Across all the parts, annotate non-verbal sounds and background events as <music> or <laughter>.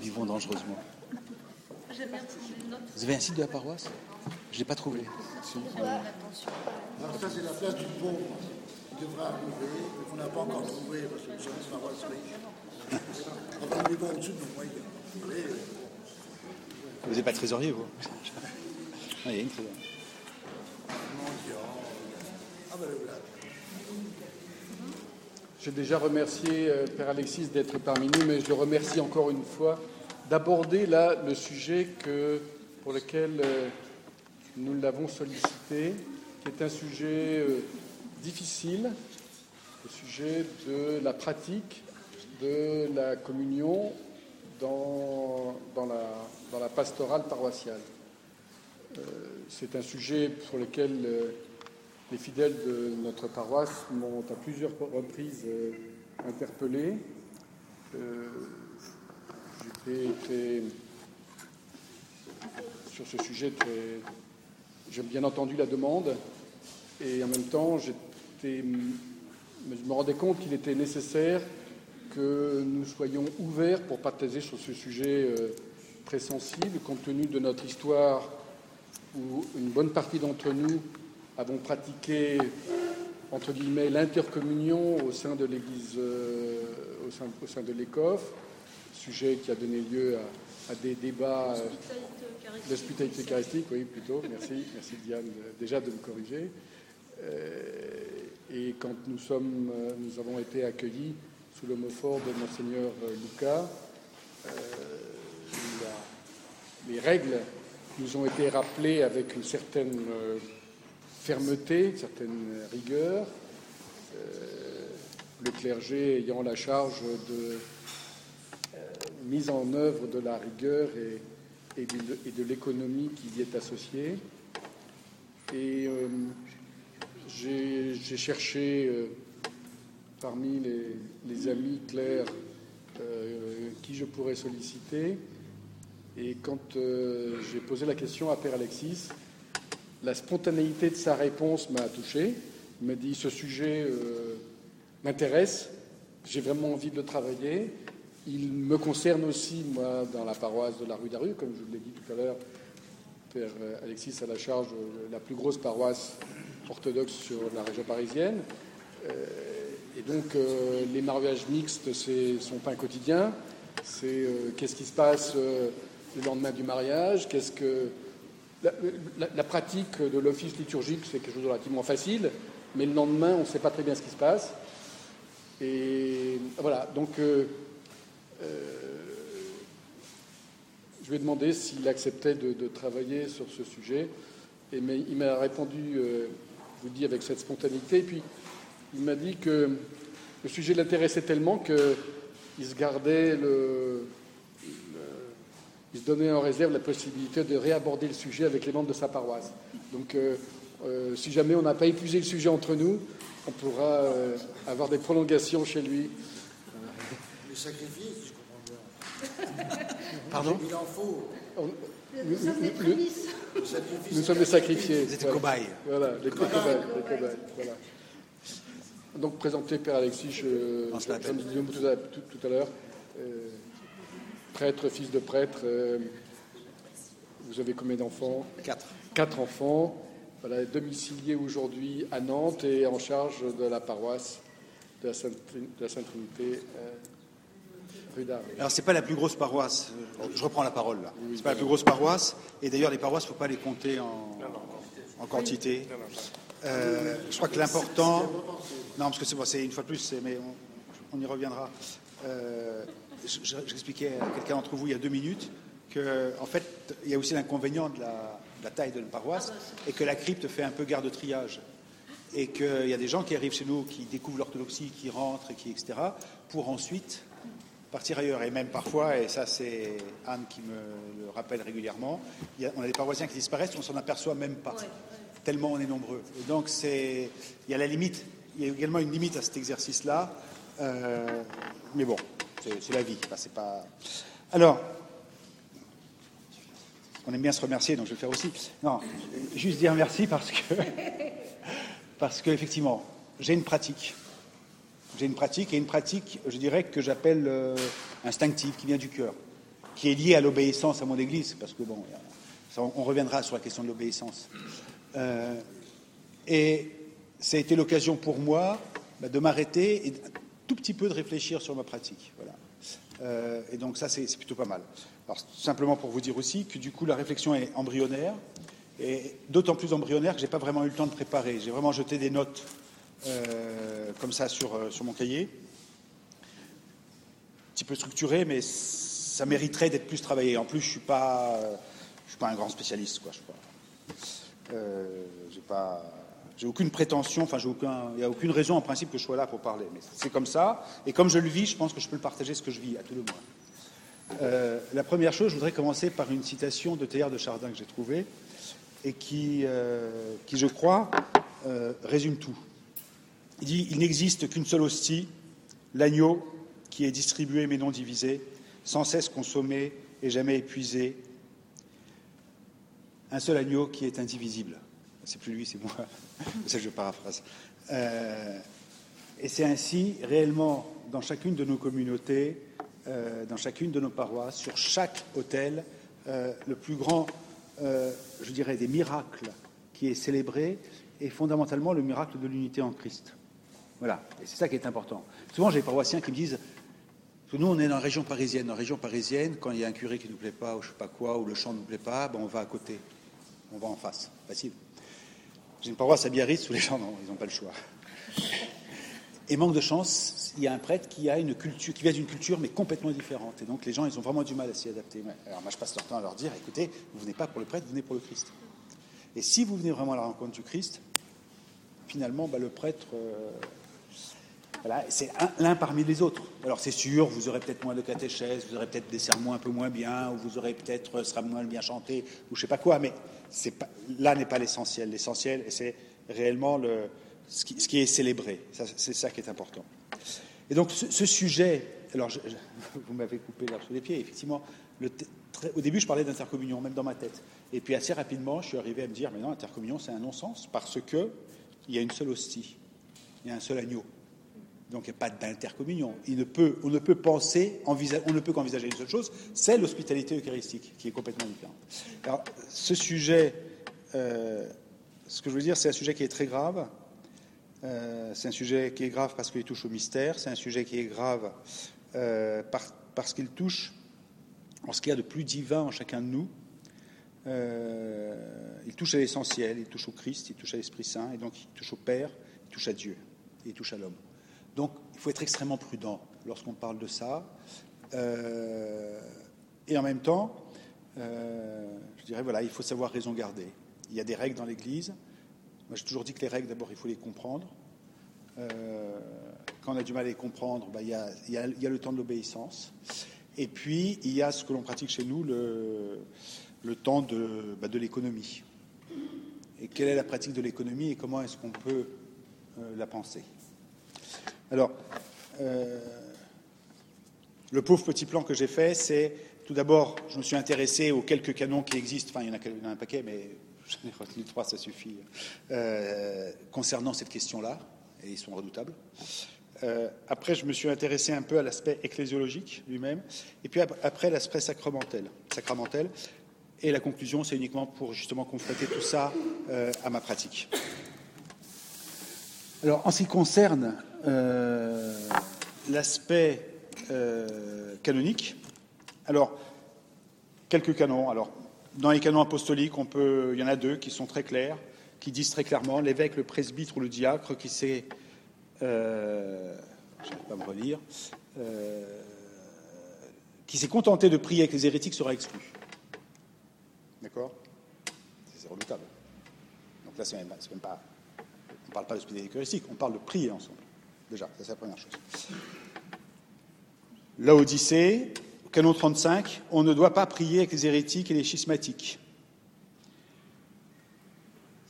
vivons dangereusement. Vous avez un site de la paroisse? Je ne l'ai pas trouvé. Alors ça, c'est la place du pauvre qui devrait arriver, qu'on n'a pas encore trouvé, parce que nous sommes une paroisse riche. Enfin, on est bon au-dessus de nos moyens. Mais, Vous n'êtes pas trésorier, vous? Ah, Il y a une trésorerie. mendiant. Ah ben le voilà. J'ai déjà remercié euh, Père Alexis d'être parmi nous, mais je le remercie encore une fois d'aborder là le sujet que, pour lequel euh, nous l'avons sollicité, qui est un sujet euh, difficile, le sujet de la pratique de la communion dans, dans la, dans la pastorale paroissiale. C'est un sujet sur lequel les fidèles de notre paroisse m'ont à plusieurs reprises euh, interpellé. Euh, J'étais sur ce sujet très. J'ai bien entendu la demande et en même temps, je me rendais compte qu'il était nécessaire que nous soyons ouverts pour partager sur ce sujet euh, très sensible, compte tenu de notre histoire où une bonne partie d'entre nous avons pratiqué, entre guillemets, l'intercommunion au sein de l'Église, euh, au sein, de l'ECOF, sujet qui a donné lieu à, des débats. euh, L'hospitalité eucharistique, oui, plutôt. Merci, merci Diane euh, déjà de me corriger. Euh, et quand nous sommes, euh, nous avons été accueillis sous l'homophore de monseigneur euh, Lucas, euh, les règles nous ont été rappelées avec une certaine euh, fermeté, une certaine rigueur. Euh, le clergé ayant la charge de euh, mise en œuvre de la rigueur et, de, l'économie qui y est associée. Et euh, j'ai cherché parmi les, amis clairs qui je pourrais solliciter. Et quand j'ai posé la question à Père Alexis, la spontanéité de sa réponse m'a touché. Il m'a dit ce sujet euh, m'intéresse, j'ai vraiment envie de le travailler. Il me concerne aussi, moi, dans la paroisse de la rue d'Aru, comme je vous l'ai dit tout à l'heure. Père euh, Alexis a la charge de la plus grosse paroisse orthodoxe sur la région parisienne. Euh, et donc, euh, les mariages mixtes, c'est son pain quotidien. C'est euh, qu'est-ce qui se passe euh, le lendemain du mariage, qu'est-ce que la, pratique de l'office liturgique, c'est quelque chose de relativement facile, mais le lendemain, on ne sait pas très bien ce qui se passe. Et voilà, donc euh, euh, je lui ai demandé s'il acceptait de, travailler sur ce sujet, et il m'a répondu, euh, je vous dis, avec cette spontanéité, et puis il m'a dit que le sujet l'intéressait tellement qu'il se gardait le, il se donnait en réserve la possibilité de réaborder le sujet avec les membres de sa paroisse. Donc, euh, euh, si jamais on n'a pas épuisé le sujet entre nous, on pourra euh, avoir des prolongations chez lui. Les sacrifices, si je comprends bien. <laughs> Pardon Il en faut. On- Nous sommes prémices. Le sacrifice, nous sommes des sacrifiés. Vous êtes Voilà. cobayes. Voilà, les cobayes. les cobayes, voilà. Donc, présenter Père Alexis, je, je disais tout à, tout- tout à l'heure, euh, prêtre, fils de prêtre. euh, vous avez combien d'enfants? Quatre. quatre enfants, voilà, domiciliés aujourd'hui à Nantes et en charge de la paroisse de la Sainte, de la Sainte Trinité, euh, rue. Alors, c'est pas la plus grosse paroisse. Euh, Je reprends la parole là. C'est pas la plus grosse paroisse. Et d'ailleurs, les paroisses, faut pas les compter en, en quantité. Euh, je crois que l'important. Non, parce que c'est bon, une fois de plus, mais on, on y reviendra. Euh, J'expliquais à quelqu'un d'entre vous il y a deux minutes que, en fait, il y a aussi l'inconvénient de la, de la taille de la paroisse et que la crypte fait un peu garde triage. Et qu'il y a des gens qui arrivent chez nous, qui découvrent l'orthodoxie, qui rentrent, et qui, etc., pour ensuite partir ailleurs. Et même parfois, et ça c'est Anne qui me le rappelle régulièrement, il y a- on a des paroissiens qui disparaissent, on s'en aperçoit même pas, tellement on est nombreux. Et donc c'est, il y a la limite, il y a également une limite à cet exercice-là, Euh, mais bon, c'est la vie. C'est pas. Alors, on aime bien se remercier, donc je vais le faire aussi. Non, juste dire merci parce que, <laughs> parce que effectivement, j'ai une pratique. J'ai une pratique et une pratique, je dirais, que j'appelle euh, instinctive, qui vient du cœur. qui est lié à l'obéissance à mon Église, parce que bon, on reviendra sur la question de l'obéissance. Euh, et ça a été l'occasion pour moi bah, de m'arrêter et tout petit peu de réfléchir sur ma pratique. Voilà. Euh, et donc ça, c'est plutôt pas mal. Alors, simplement pour vous dire aussi que du coup, la réflexion est embryonnaire, et d'autant plus embryonnaire que je n'ai pas vraiment eu le temps de préparer. J'ai vraiment jeté des notes euh, comme ça sur, sur mon cahier, un petit peu structuré, mais ça mériterait d'être plus travaillé. En plus, je suis pas, suis pas un grand spécialiste, quoi. Je euh, j'ai pas, j'ai aucune prétention. Enfin, il n'y a aucune raison en principe que je sois là pour parler. Mais c'est comme ça. Et comme je le vis, je pense que je peux le partager ce que je vis à tout le monde. Euh, la première chose, je voudrais commencer par une citation de Théard de Chardin que j'ai trouvée et qui, euh, qui je crois, résume tout. Il dit Il n'existe qu'une seule hostie, l'agneau, qui est distribué mais non divisé, sans cesse consommé et jamais épuisé. Un seul agneau qui est indivisible. C'est plus lui, c'est moi. <laughs> ça, je paraphrase. Euh, et c'est ainsi, réellement, dans chacune de nos communautés, euh, dans chacune de nos paroisses, sur chaque hôtel, euh, le plus grand, je dirais, des miracles qui est célébré est fondamentalement le miracle de l'unité en Christ. Voilà, et c'est ça qui est important. Souvent, j'ai des paroissiens qui me disent nous, on est dans la région parisienne. Dans la région parisienne, quand il y a un curé qui ne nous plaît pas, ou je ne sais pas quoi, ou le chant ne nous plaît pas, ben on va à côté. On va en face. Facile. J'ai une paroisse à Biarritz où les gens, n'ont pas le choix. Et manque de chance, il y a un prêtre qui a une culture, qui vient d'une culture mais complètement différente. Et donc les gens, ils ont vraiment du mal à s'y adapter. Alors moi, je passe leur temps à leur dire, écoutez, vous venez pas pour le prêtre, vous venez pour le Christ. Et si vous venez vraiment à la rencontre du Christ, finalement, ben, le prêtre, euh, c'est l'un parmi les autres. Alors c'est sûr, vous aurez peut-être moins de catéchèse, vous aurez peut-être des sermons un peu moins bien, ou vous aurez peut-être sera moins bien chanté, ou je sais pas quoi, mais là n'est pas l'essentiel. L'essentiel, c'est réellement le, ce, qui, est célébré. C'est ça qui est important. Et donc ce, sujet, alors vous m'avez coupé là sous les pieds, effectivement, au début je parlais d'intercommunion, même dans ma tête. Et puis assez rapidement, je suis arrivé à me dire, mais non, intercommunion c'est un non-sens, parce que il y a une seule hostie, il y a un seul agneau. Donc il n'y a pas d'intercommunion. on ne peut penser, on ne peut qu'envisager une seule chose, c'est l'hospitalité eucharistique, qui est complètement différente. Alors ce sujet, euh, ce que je veux dire, c'est un sujet qui est très grave. Euh, c'est un sujet qui est grave parce qu'il touche au mystère. C'est un sujet qui est grave euh, parce qu'il touche en ce qu'il y a de plus divin en chacun de nous. il touche à l'essentiel, il touche au Christ, il touche à l'Esprit Saint, et donc il touche au Père, il touche à Dieu, il touche à l'homme. Donc il faut être extrêmement prudent lorsqu'on parle de ça. Euh, et en même temps, euh, je dirais, voilà, il faut savoir raison garder. Il y a des règles dans l'Église. Moi, j'ai toujours dit que les règles, d'abord, il faut les comprendre. Euh, quand on a du mal à les comprendre, bah, il, y a, le temps de l'obéissance. Et puis, il y a ce que l'on pratique chez nous, le, temps bah, de l'économie. Et quelle est la pratique de l'économie et comment est-ce qu'on peut la penser? Alors, euh, le pauvre petit plan que j'ai fait, c'est tout d'abord, je me suis intéressé aux quelques canons qui existent, enfin il y en a, un paquet, mais <laughs> j'en ai retenu trois, ça suffit, euh, concernant cette question-là, et ils sont redoutables. Euh, après, je me suis intéressé un peu à l'aspect ecclésiologique lui-même, et puis après l'aspect sacramentel. sacramentel. Et la conclusion, c'est uniquement pour justement confronter tout ça à ma pratique. Alors, en ce qui concerne euh, l'aspect euh, canonique. Alors, quelques canons. Alors, dans les canons apostoliques, on peut, il y en a deux qui sont très clairs, qui disent très clairement l'évêque, le presbytre ou le diacre qui s'est, euh, vais pas me relire, qui s'est contenté de prier avec les hérétiques sera exclu. D'accord? C'est redoutable. Donc là, c'est même, même, pas. On ne parle pas d'hospitalité eucharistique, on parle de prier ensemble. Déjà, c'est la première chose. Au canon 35, on ne doit pas prier avec les hérétiques et les schismatiques.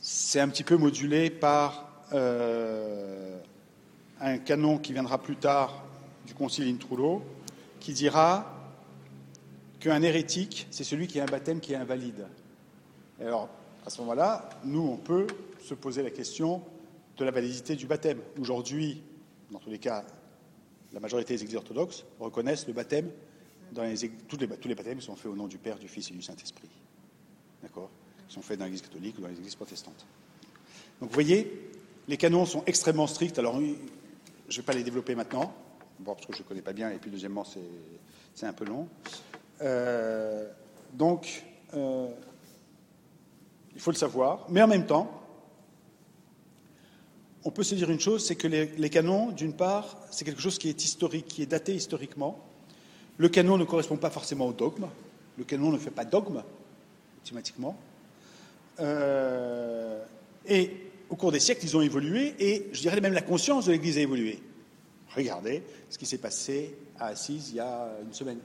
C'est un petit peu modulé par euh, un canon qui viendra plus tard du Concile Intrulo, qui dira qu'un hérétique, c'est celui qui a un baptême qui est invalide. alors, à ce moment-là, nous, on peut se poser la question de la validité du baptême. Aujourd'hui, dans tous les cas, la majorité des églises orthodoxes reconnaissent le baptême dans les, tous, les, les baptêmes sont faits au nom du Père, du Fils et du Saint-Esprit. D'accord? Ils sont faits dans l'Église catholique ou dans l'Église protestante. Donc vous voyez, les canons sont extrêmement stricts. Alors, je ne vais pas les développer maintenant, parce que je ne connais pas bien, et puis deuxièmement, c'est un peu long. Euh, donc, euh, il faut le savoir. Mais en même temps, on peut se dire une chose, c'est que les, canons, d'une part, c'est quelque chose qui est historique, qui est daté historiquement. Le canon ne correspond pas forcément au dogme. Le canon ne fait pas dogme, automatiquement. Euh, et au cours des siècles, ils ont évolué, et je dirais même la conscience de l'Église a évolué. Regardez ce qui s'est passé à Assise il y a une semaine,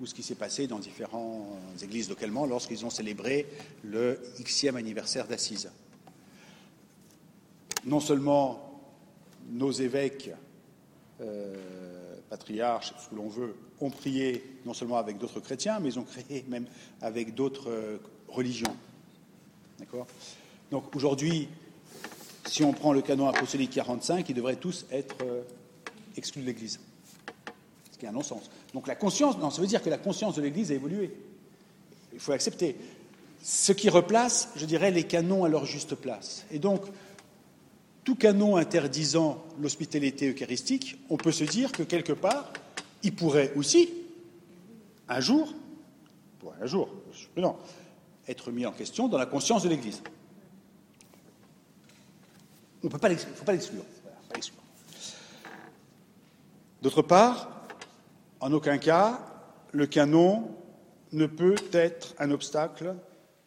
ou ce qui s'est passé dans différentes églises localement lorsqu'ils ont célébré le Xème anniversaire d'Assise non seulement nos évêques, euh, patriarches, ce que l'on veut, ont prié non seulement avec d'autres chrétiens, mais ils ont créé même avec d'autres euh, religions. D'accord? Donc aujourd'hui, si on prend le canon apostolique 45, ils devraient tous être euh, exclus de l'Église. Ce qui est un non-sens. Donc la conscience, non, ça veut dire que la conscience de l'Église a évolué. Il faut l'accepter. Ce qui replace, je dirais, les canons à leur juste place. Et donc, tout canon interdisant l'hospitalité eucharistique, on peut se dire que quelque part, il pourrait aussi, un jour, un jour, non, être mis en question dans la conscience de l'Église. On ne peut pas l'exclure. D'autre part, en aucun cas, le canon ne peut être un obstacle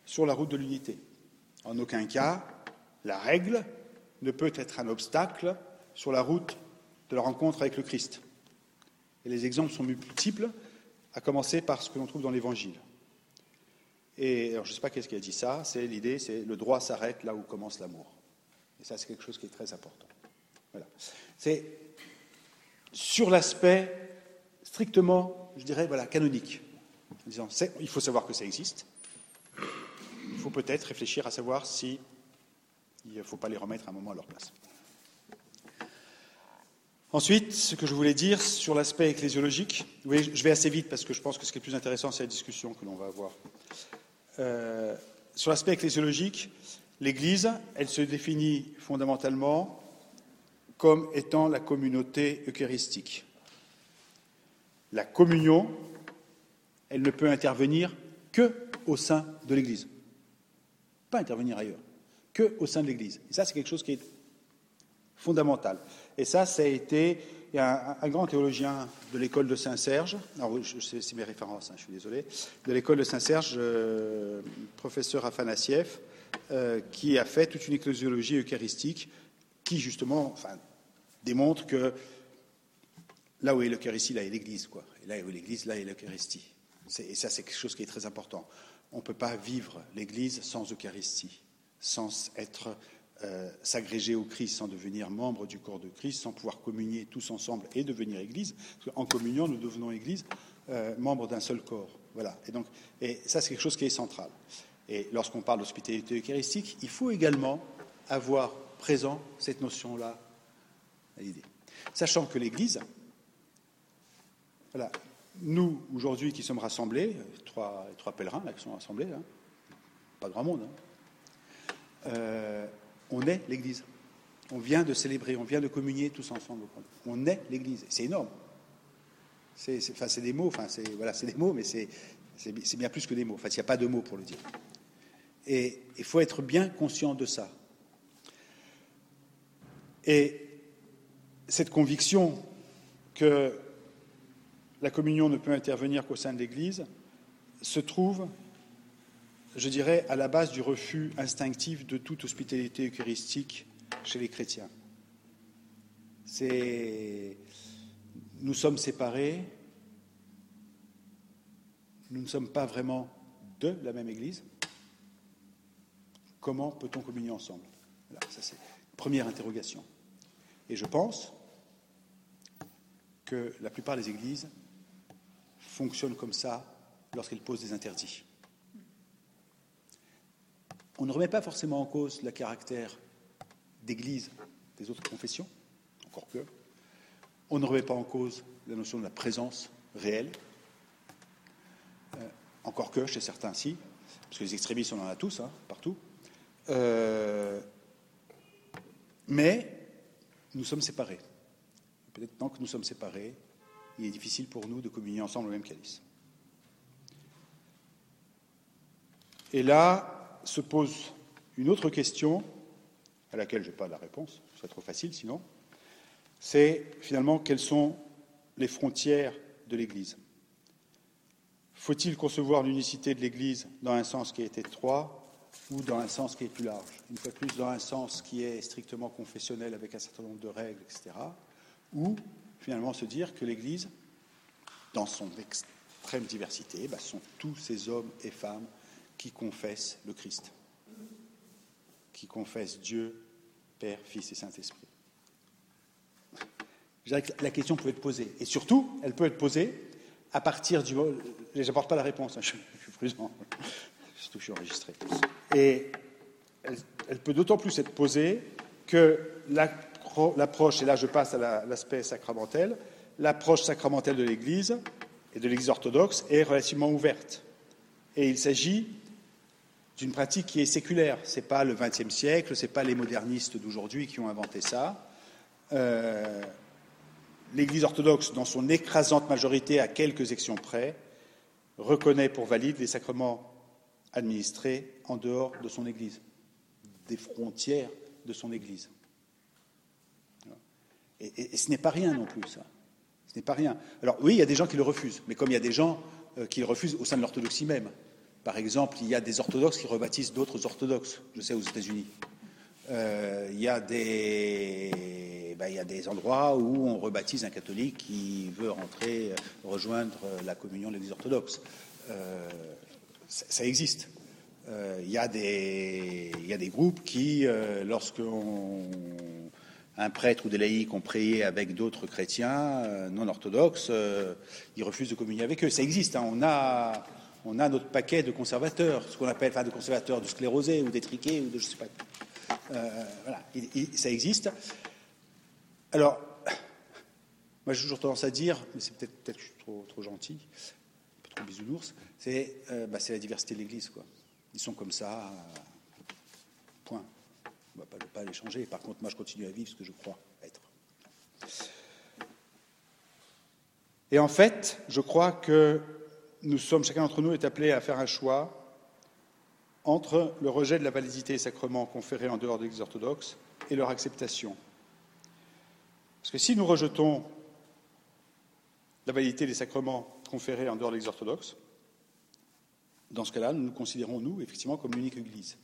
sur la route de l'unité. En aucun cas, la règle ne peut être un obstacle sur la route de la rencontre avec le Christ. Et les exemples sont multiples, à commencer par ce que l'on trouve dans l'Évangile. Et alors, je ne sais pas qu'est-ce qui a dit ça, c'est l'idée, c'est le droit s'arrête là où commence l'amour. Et ça, c'est quelque chose qui est très important. Voilà. C'est sur l'aspect strictement, je dirais, voilà, canonique. Disant, il faut savoir que ça existe. Il faut peut-être réfléchir à savoir si il ne faut pas les remettre un moment à leur place. Ensuite, ce que je voulais dire sur l'aspect ecclésiologique, je vais assez vite parce que je pense que ce qui est plus intéressant, c'est la discussion que l'on va avoir. Euh, sur l'aspect ecclésiologique, l'Église, elle se définit fondamentalement comme étant la communauté eucharistique. La communion, elle ne peut intervenir que au sein de l'Église, pas intervenir ailleurs qu'au sein de l'Église. Et ça, c'est quelque chose qui est fondamental. Et ça, ça a été. Un, grand théologien de l'école de Saint-Serge, alors c'est mes références, hein, je suis désolé, de l'école de Saint-Serge, euh, professeur Afanassiev, euh, qui a fait toute une ecclésiologie eucharistique qui, justement, démontre que là où est l'Eucharistie, là est l'Église, quoi. Et là où est l'Église, là est l'Eucharistie. Et ça, c'est quelque chose qui est très important. On ne peut pas vivre l'Église sans Eucharistie sans être euh, s'agréger au Christ, sans devenir membre du corps de Christ, sans pouvoir communier tous ensemble et devenir Église. Parce qu'en communion, nous devenons Église, euh, membre d'un seul corps. Voilà. Et donc, et ça, c'est quelque chose qui est central. Et lorsqu'on parle d'hospitalité eucharistique, il faut également avoir présent cette notion-là à l'idée. Sachant que l'Église, voilà, nous, aujourd'hui, qui sommes rassemblés, trois, trois pèlerins là, qui sont rassemblés, là, pas grand monde, hein, euh, on est l'Église. On vient de célébrer, on vient de communier tous ensemble. On est l'Église. C'est énorme. C'est, enfin, des mots, enfin, voilà, des mots, mais c'est, bien plus que des mots. Il n'y a pas de mots pour le dire. Et il faut être bien conscient de ça. Et cette conviction que la communion ne peut intervenir qu'au sein de l'Église se trouve je dirais, à la base du refus instinctif de toute hospitalité eucharistique chez les chrétiens. C'est nous sommes séparés, nous ne sommes pas vraiment de la même Église. Comment peut-on communier ensemble? C'est première interrogation. Et je pense que la plupart des églises fonctionnent comme ça lorsqu'elles posent des interdits. On ne remet pas forcément en cause le caractère d'église des autres confessions, encore que. On ne remet pas en cause la notion de la présence réelle. encore que chez certains, si, parce que les extrémistes, on en a tous, hein, partout. Euh, mais nous sommes séparés. Peut-être tant que nous sommes séparés, il est difficile pour nous de communier ensemble le même calice. Et là se pose une autre question, à laquelle je n'ai pas la réponse, ce serait trop facile sinon, c'est finalement quelles sont les frontières de l'Église? Faut-il concevoir l'unicité de l'Église dans un sens qui est étroit ou dans un sens qui est plus large? Une fois de plus, dans un sens qui est strictement confessionnel avec un certain nombre de règles, etc. Ou finalement se dire que l'Église, dans son extrême diversité, bah, sont tous ces hommes et femmes qui confessent le Christ, qui confessent Dieu, Père, Fils et Saint-Esprit. La question peut être posée. Et surtout, elle peut être posée à partir du. Je n'apporte pas la réponse, hein, je, suis prudent, surtout je suis enregistré. Et elle, peut d'autant plus être posée que l'approche, et là je passe à l'aspect sacramentel, l'approche sacramentelle de l'Église et de l'Église orthodoxe est relativement ouverte. Et il s'agit d'une pratique qui est séculaire. Ce n'est pas le XXe siècle, ce n'est pas les modernistes d'aujourd'hui qui ont inventé ça. Euh, L'Église orthodoxe, dans son écrasante majorité, à quelques exceptions près, reconnaît pour valide les sacrements administrés en dehors de son Église, des frontières de son Église. Et, ce n'est pas rien non plus, ça. Ce n'est pas rien. Alors oui, il y a des gens qui le refusent, mais comme il y a des gens euh, qui le refusent au sein de l'orthodoxie même. Par exemple, il y a des orthodoxes qui rebaptisent d'autres orthodoxes, je sais, aux États-Unis. Euh, il, y a des, ben, il y a des endroits où on rebaptise un catholique qui veut rentrer, euh, rejoindre la communion de l'Église orthodoxe. Euh, ça, existe. il, y a des, groupes qui, lorsque un prêtre ou des laïcs ont prié avec d'autres chrétiens non orthodoxes, ils refusent de communier avec eux. Ça existe. Hein. On a on a notre paquet de conservateurs, ce qu'on appelle enfin, de conservateurs de sclérosés ou d'étriqués ou de je sais pas. Euh, voilà, ça existe. Alors, moi j'ai toujours tendance à dire, mais c'est peut-être peut, trop, trop gentil, un peu trop bisounours, c'est euh, bah, la diversité de l'Église. quoi. Ils sont comme ça, point. On ne va pas, les changer. Par contre, moi je continue à vivre ce que je crois être. Et en fait, je crois que nous sommes, chacun d'entre nous est appelé à faire un choix entre le rejet de la validité des sacrements conférés en dehors de l'Église orthodoxe et leur acceptation. Parce que si nous rejetons la validité des sacrements conférés en dehors de l'Église orthodoxe, dans ce cas-là, nous nous considérons, nous, effectivement, comme l'unique Église.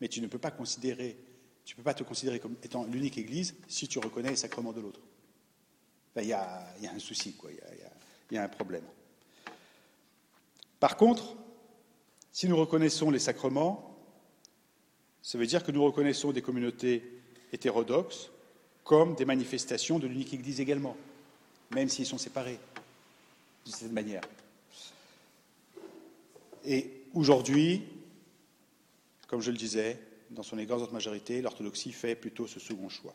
Mais tu ne peux pas considérer, tu peux pas te considérer comme étant l'unique Église si tu reconnais les sacrements de l'autre. Il y, a un souci. Il y a un problème. Par contre, si nous reconnaissons les sacrements, ça veut dire que nous reconnaissons des communautés hétérodoxes comme des manifestations de l'unique Église également, même s'ils sont séparés de cette manière. Et aujourd'hui, comme je le disais, dans son égrasante majorité, l'orthodoxie fait plutôt ce second choix.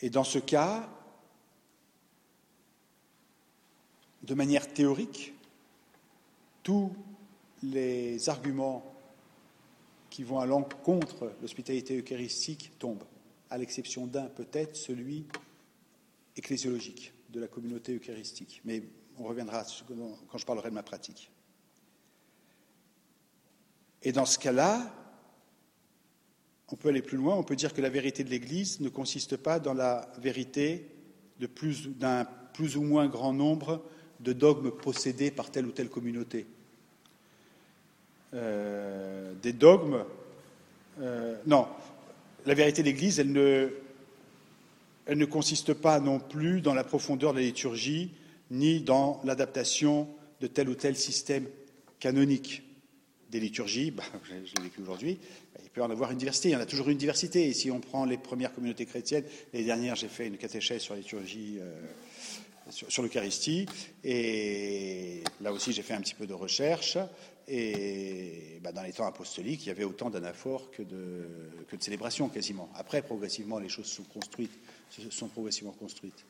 Et dans ce cas, de manière théorique, tous les arguments qui vont à l'encontre de l'hospitalité eucharistique tombent, à l'exception d'un, peut-être celui ecclésiologique de la communauté eucharistique. Mais on reviendra quand je parlerai de ma pratique. Et dans ce cas-là, on peut aller plus loin, on peut dire que la vérité de l'Église ne consiste pas dans la vérité d'un plus ou moins grand nombre de dogmes possédés par telle ou telle communauté. Euh, des dogmes. Euh, non, la vérité de l'Église, elle ne, elle ne consiste pas non plus dans la profondeur de la liturgie, ni dans l'adaptation de tel ou tel système canonique des liturgies. <laughs> L'ai vécu aujourd'hui. Il peut en avoir une diversité. Il y en a toujours une diversité. Et si on prend les premières communautés chrétiennes, les dernières, j'ai fait une catéchèse sur la liturgie. Euh, sur, l'Eucharistie. Et là aussi, j'ai fait un petit peu de recherche. Et bah, dans les temps apostoliques, il y avait autant d'anaphores que de, célébrations quasiment. Après, progressivement, les choses sont construites, sont progressivement construites.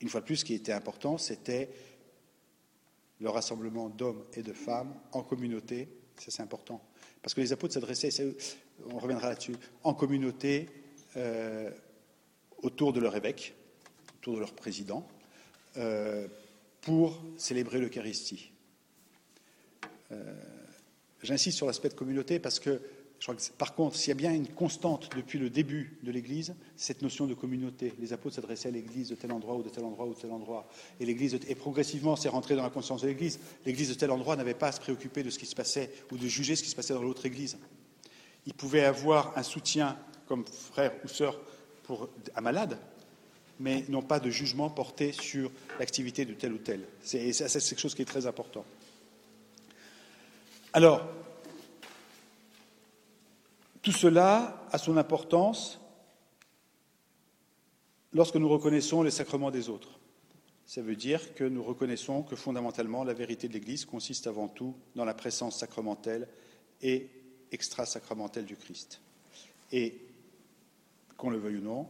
Une fois de plus, ce qui était important, c'était le rassemblement d'hommes et de femmes en communauté, ça c'est important, parce que les apôtres s'adressaient, on reviendra là-dessus, en communauté euh, autour de leur évêque, autour de leur président, euh, pour célébrer l'Eucharistie. Euh, j'insiste sur l'aspect de communauté parce que par contre, s'il y a bien une constante depuis le début de l'Église, cette notion de communauté. Les apôtres s'adressaient à l'Église de tel endroit ou de tel endroit ou de tel endroit. Et, l'Église, et progressivement, c'est rentré dans la conscience de l'Église. L'Église de tel endroit n'avait pas à se préoccuper de ce qui se passait ou de juger ce qui se passait dans l'autre Église. Il pouvait avoir un soutien comme frère ou sœur pour un malade, mais non pas de jugement porté sur l'activité de tel ou tel. C'est quelque chose qui est très important. Alors, tout cela a son importance lorsque nous reconnaissons les sacrements des autres. Ça veut dire que nous reconnaissons que fondamentalement la vérité de l'Église consiste avant tout dans la présence sacramentelle et extra-sacramentelle du Christ. Et qu'on le veuille ou non,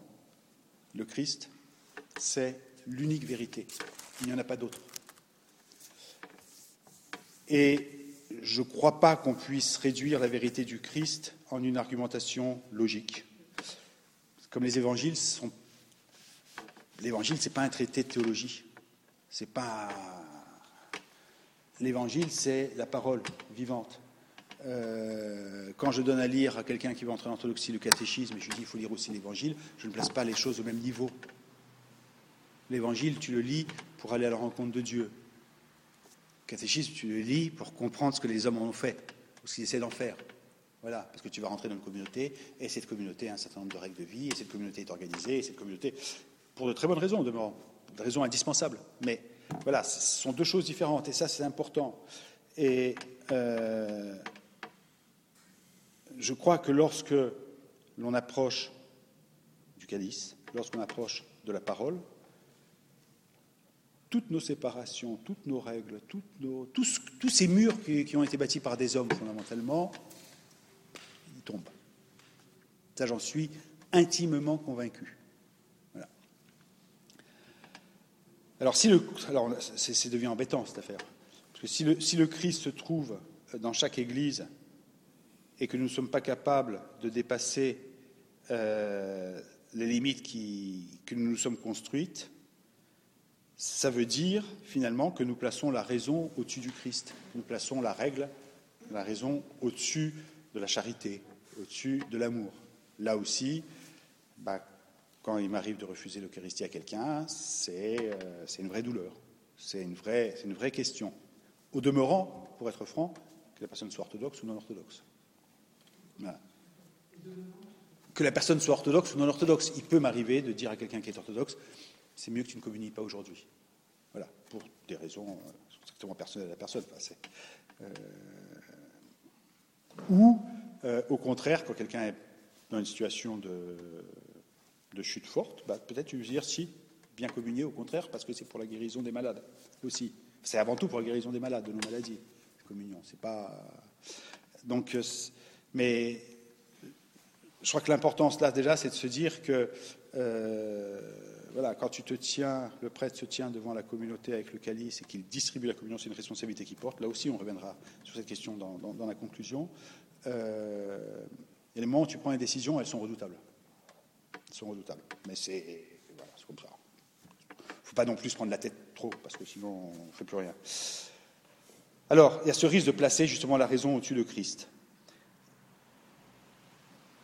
le Christ, c'est l'unique vérité. Il n'y en a pas d'autre. Et je ne crois pas qu'on puisse réduire la vérité du Christ en une argumentation logique. Comme les évangiles sont. L'évangile, ce n'est pas un traité de théologie. C'est pas. L'évangile, c'est la parole vivante. Euh, quand je donne à lire à quelqu'un qui veut entrer en orthodoxie le catéchisme et je lui dis il faut lire aussi l'évangile, je ne place pas les choses au même niveau. L'évangile, tu le lis pour aller à la rencontre de Dieu. Le catéchisme, tu le lis pour comprendre ce que les hommes ont fait, ou ce qu'ils essaient d'en faire. Voilà, parce que tu vas rentrer dans une communauté, et cette communauté a un certain nombre de règles de vie, et cette communauté est organisée, et cette communauté, pour de très bonnes raisons, de raisons indispensables. Mais voilà, ce sont deux choses différentes, et ça, c'est important. Et euh, je crois que lorsque l'on approche du calice, lorsqu'on approche de la parole, toutes nos séparations, toutes nos règles, tous, ces murs qui, ont été bâtis par des hommes fondamentalement, ils tombent. Ça, j'en suis intimement convaincu. Alors, si le, c'est, devient embêtant cette affaire, parce que si le, Christ se trouve dans chaque Église et que nous ne sommes pas capables de dépasser euh, les limites que nous nous sommes construites, ça veut dire finalement que nous plaçons la raison au-dessus du Christ, nous plaçons la règle, la raison au-dessus de la charité, au-dessus de l'amour. Là aussi, bah, quand il m'arrive de refuser l'Eucharistie à quelqu'un, c'est euh, une vraie douleur, c'est une vraie, une vraie question. Au demeurant, pour être franc, que la personne soit orthodoxe ou non orthodoxe. Que la personne soit orthodoxe ou non orthodoxe. Il peut m'arriver de dire à quelqu'un qui est orthodoxe c'est mieux que tu ne communies pas aujourd'hui. Voilà, pour des raisons euh, strictement personnelles à la personne. Euh, ou, euh, au contraire, quand quelqu'un est dans une situation de, chute forte, bah, peut-être tu veux dire si, bien communier, au contraire, parce que c'est pour la guérison des malades aussi. C'est avant tout pour la guérison des malades, de nos maladies, la communion. C'est pas. Donc, mais je crois que l'importance là déjà, c'est de se dire que voilà, quand tu te tiens, le prêtre se tient devant la communauté avec le calice et qu'il distribue la communion, c'est une responsabilité qu'il porte. Là aussi, on reviendra sur cette question dans, la conclusion. Euh, et les moments où tu prends les décisions, elles sont redoutables. Elles sont redoutables. Mais c'est voilà, comme ça. Il ne faut pas non plus prendre la tête trop, parce que sinon, on ne fait plus rien. Alors, il y a ce risque de placer justement la raison au-dessus de Christ.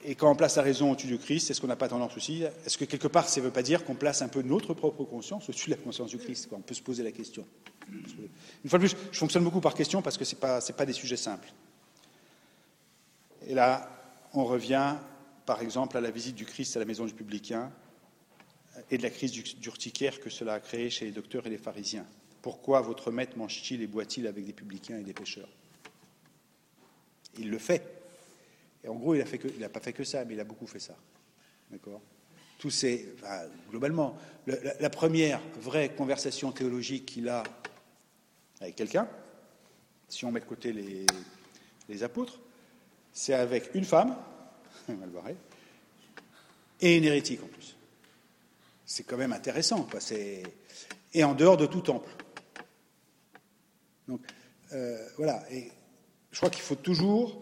Et quand on place la raison au-dessus du Christ, est-ce qu'on n'a pas tendance aussi Est-ce que quelque part, ça ne veut pas dire qu'on place un peu notre propre conscience au-dessus de la conscience du Christ On peut se poser la question. Une fois de plus, je fonctionne beaucoup par question parce que ce n'est pas, pas des sujets simples. Et là, on revient, par exemple, à la visite du Christ à la maison du publicain et de la crise d'urticaire que cela a créé chez les docteurs et les pharisiens. Pourquoi votre maître mange-t-il et boit-il avec des publicains et des pêcheurs? Il le fait. Et en gros, il n'a pas fait que ça, mais il a beaucoup fait ça. D'accord? Tous ces, globalement, la, première vraie conversation théologique qu'il a avec quelqu'un, si on met de côté les, apôtres, c'est avec une femme, <laughs> mal et une hérétique en plus. C'est quand même intéressant, quoi. Et en dehors de tout temple. Donc voilà, et je crois qu'il faut toujours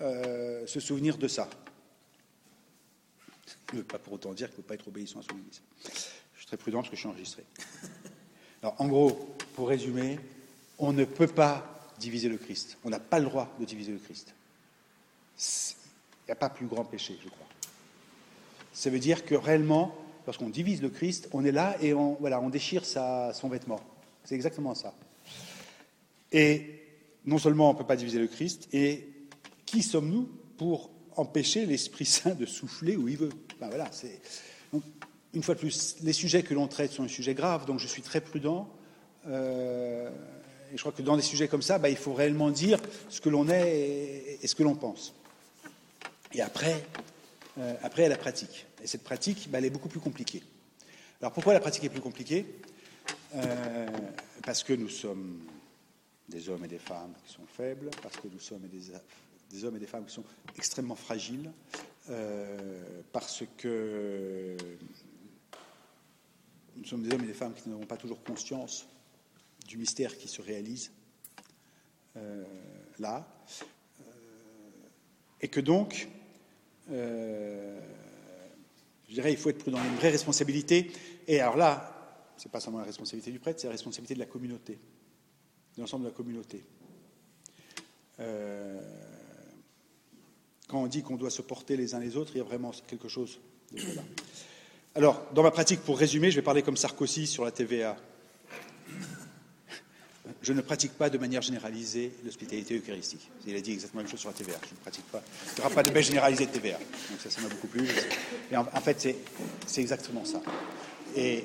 se souvenir de ça. Ce ne veut pas pour autant dire qu'il ne faut pas être obéissant à son Église. Je suis très prudent parce que je suis enregistré. Alors, en gros, pour résumer, on ne peut pas diviser le Christ. On n'a pas le droit de diviser le Christ. Il n'y a pas plus grand péché, je crois. Ça veut dire que réellement, lorsqu'on divise le Christ, on est là et on, voilà, on déchire sa, son vêtement. C'est exactement ça. Et non seulement on ne peut pas diviser le Christ, et qui sommes-nous pour empêcher l'Esprit Saint de souffler où il veut? Ben voilà, une fois de plus, les sujets que l'on traite sont des sujets graves, donc je suis très prudent. Euh, et je crois que dans des sujets comme ça, ben, il faut réellement dire ce que l'on est et, ce que l'on pense. Et après, euh, après, il y a la pratique. Et cette pratique, ben, elle est beaucoup plus compliquée. Alors pourquoi la pratique est plus compliquée? Euh, Parce que nous sommes des hommes et des femmes qui sont faibles, parce que nous sommes des, des hommes et des femmes qui sont extrêmement fragiles, euh, parce que nous sommes des hommes et des femmes qui n'auront pas toujours conscience du mystère qui se réalise euh, là, euh, et que donc, je dirais, il faut être prudent. Il une vraie responsabilité, et alors là, ce n'est pas seulement la responsabilité du prêtre, c'est la responsabilité de la communauté, de l'ensemble de la communauté. Quand on dit qu'on doit se porter les uns les autres, il y a vraiment quelque chose de là. Alors, dans ma pratique, pour résumer, je vais parler comme Sarkozy sur la TVA. Je ne pratique pas de manière généralisée l'hospitalité eucharistique. Il a dit exactement la même chose sur la TVA. Je ne pratique pas. Il n'y aura pas de baisse généralisée de TVA. Donc ça, ça m'a beaucoup plu. Et en, fait, c'est exactement ça. Et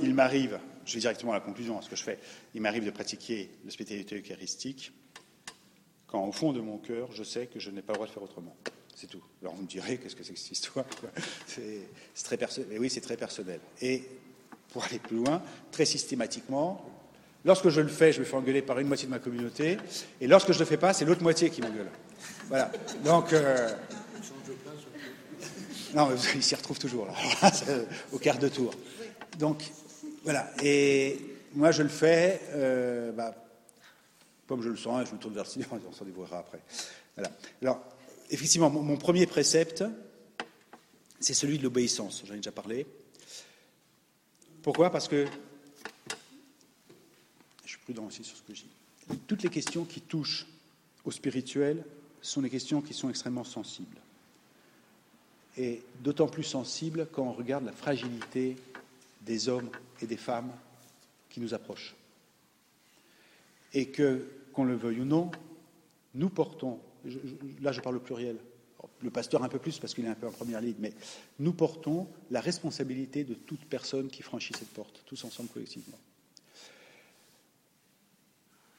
il m'arrive, je vais directement à la conclusion à ce que je fais, il m'arrive de pratiquer l'hospitalité eucharistique quand au fond de mon cœur, je sais que je n'ai pas le droit de faire autrement. C'est tout. Alors vous me direz, qu'est-ce que c'est que cette histoire C'est très personnel. Oui, c'est très personnel. Et pour aller plus loin, très systématiquement, lorsque je le fais, je me fais engueuler par une moitié de ma communauté, et lorsque je ne le fais pas, c'est l'autre moitié qui m'engueule. Voilà. Donc. Euh... Non, mais il s'y retrouve toujours, <laughs> au quart de tour. Donc, voilà. Et moi, je le fais euh, bah, comme je le sens, je me tourne vers le Seigneur, on s'en dévoilera après. Alors, effectivement, mon, premier précepte, c'est celui de l'obéissance. J'en ai déjà parlé. Pourquoi? Parce que je suis prudent aussi sur ce que je dis. Toutes les questions qui touchent au spirituel sont des questions qui sont extrêmement sensibles. Et d'autant plus sensibles quand on regarde la fragilité des hommes et des femmes qui nous approchent. Et que qu'on le veuille ou non, nous portons, là je parle au pluriel, le pasteur un peu plus parce qu'il est un peu en première ligne, mais nous portons la responsabilité de toute personne qui franchit cette porte, tous ensemble collectivement.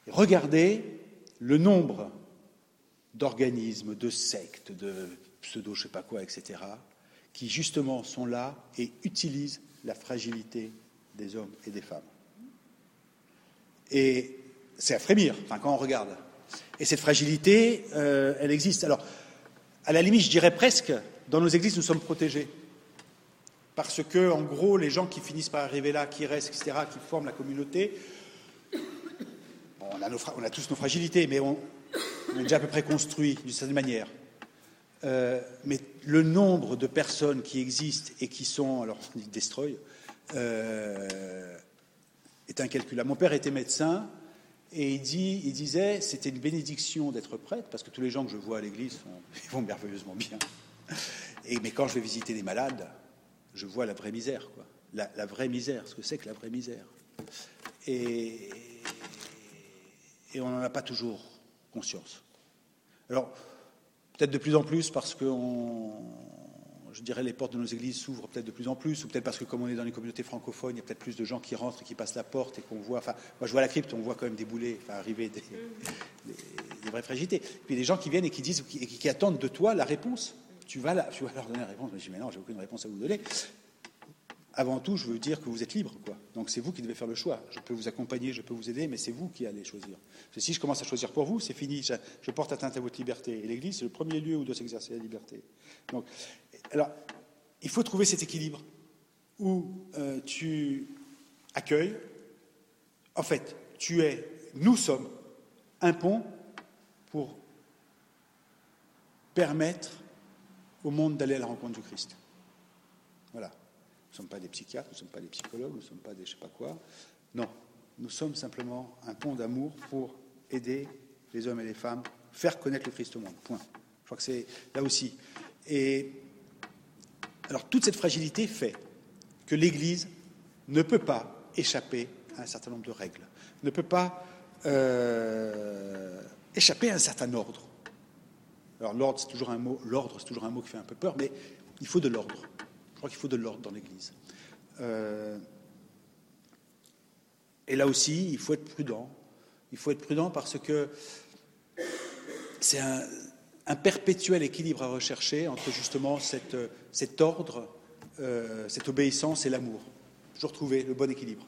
regardez le nombre d'organismes, de sectes, de pseudo je sais pas quoi, etc., qui justement sont là et utilisent la fragilité des hommes et des femmes. Et c'est à frémir, quand on regarde. Et cette fragilité, euh, elle existe. Alors, à la limite, je dirais presque, dans nos églises, nous sommes protégés. Parce que, en gros, les gens qui finissent par arriver là, qui restent, etc., qui forment la communauté, on, a tous nos fragilités, mais on, est déjà à peu près construit d'une certaine manière. Euh, mais le nombre de personnes qui existent et qui sont, alors on dit destroy, euh, est incalculable. Mon père était médecin, et il, disait, c'était une bénédiction d'être prêtre, parce que tous les gens que je vois à l'église <laughs> ils vont merveilleusement bien. Et, mais quand je vais visiter des malades, je vois la vraie misère, quoi. La, vraie misère, ce que c'est que la vraie misère. Et, et on n'en a pas toujours conscience. Alors, peut-être de plus en plus parce qu'on je dirais, les portes de nos églises s'ouvrent peut-être de plus en plus, ou peut-être parce que comme on est dans les communautés francophones, il y a peut-être plus de gens qui rentrent et qui passent la porte et qu'on voit. Enfin, moi, je vois la crypte, on voit quand même débouler, enfin, arriver des, vraies fragilités. Puis des gens qui viennent et qui disent, et qui, attendent de toi la réponse. Tu vas, là, tu vas leur donner la réponse. Mais je dis, mais non, j'ai aucune réponse à vous donner. Avant tout, je veux dire que vous êtes libre, quoi. Donc c'est vous qui devez faire le choix. Je peux vous accompagner, je peux vous aider, mais c'est vous qui allez choisir. si je commence à choisir pour vous, c'est fini. Je, je, porte atteinte à votre liberté. Et l'Église, c'est le premier lieu où doit s'exercer la liberté. Donc alors, il faut trouver cet équilibre où euh, tu accueilles, en fait, tu es, nous sommes un pont pour permettre au monde d'aller à la rencontre du Christ. Voilà. Nous ne sommes pas des psychiatres, nous ne sommes pas des psychologues, nous ne sommes pas des je ne sais pas quoi. Non, nous sommes simplement un pont d'amour pour aider les hommes et les femmes, faire connaître le Christ au monde. Point. Je crois que c'est là aussi. Et alors toute cette fragilité fait que l'Église ne peut pas échapper à un certain nombre de règles, ne peut pas euh, échapper à un certain ordre. Alors l'ordre, c'est toujours un mot, l'ordre, c'est toujours un mot qui fait un peu peur, mais il faut de l'ordre. Je crois qu'il faut de l'ordre dans l'Église. Euh, et là aussi, il faut être prudent. Il faut être prudent parce que c'est un, perpétuel équilibre à rechercher entre justement cet ordre, euh, cette obéissance et l'amour. Toujours trouver le bon équilibre.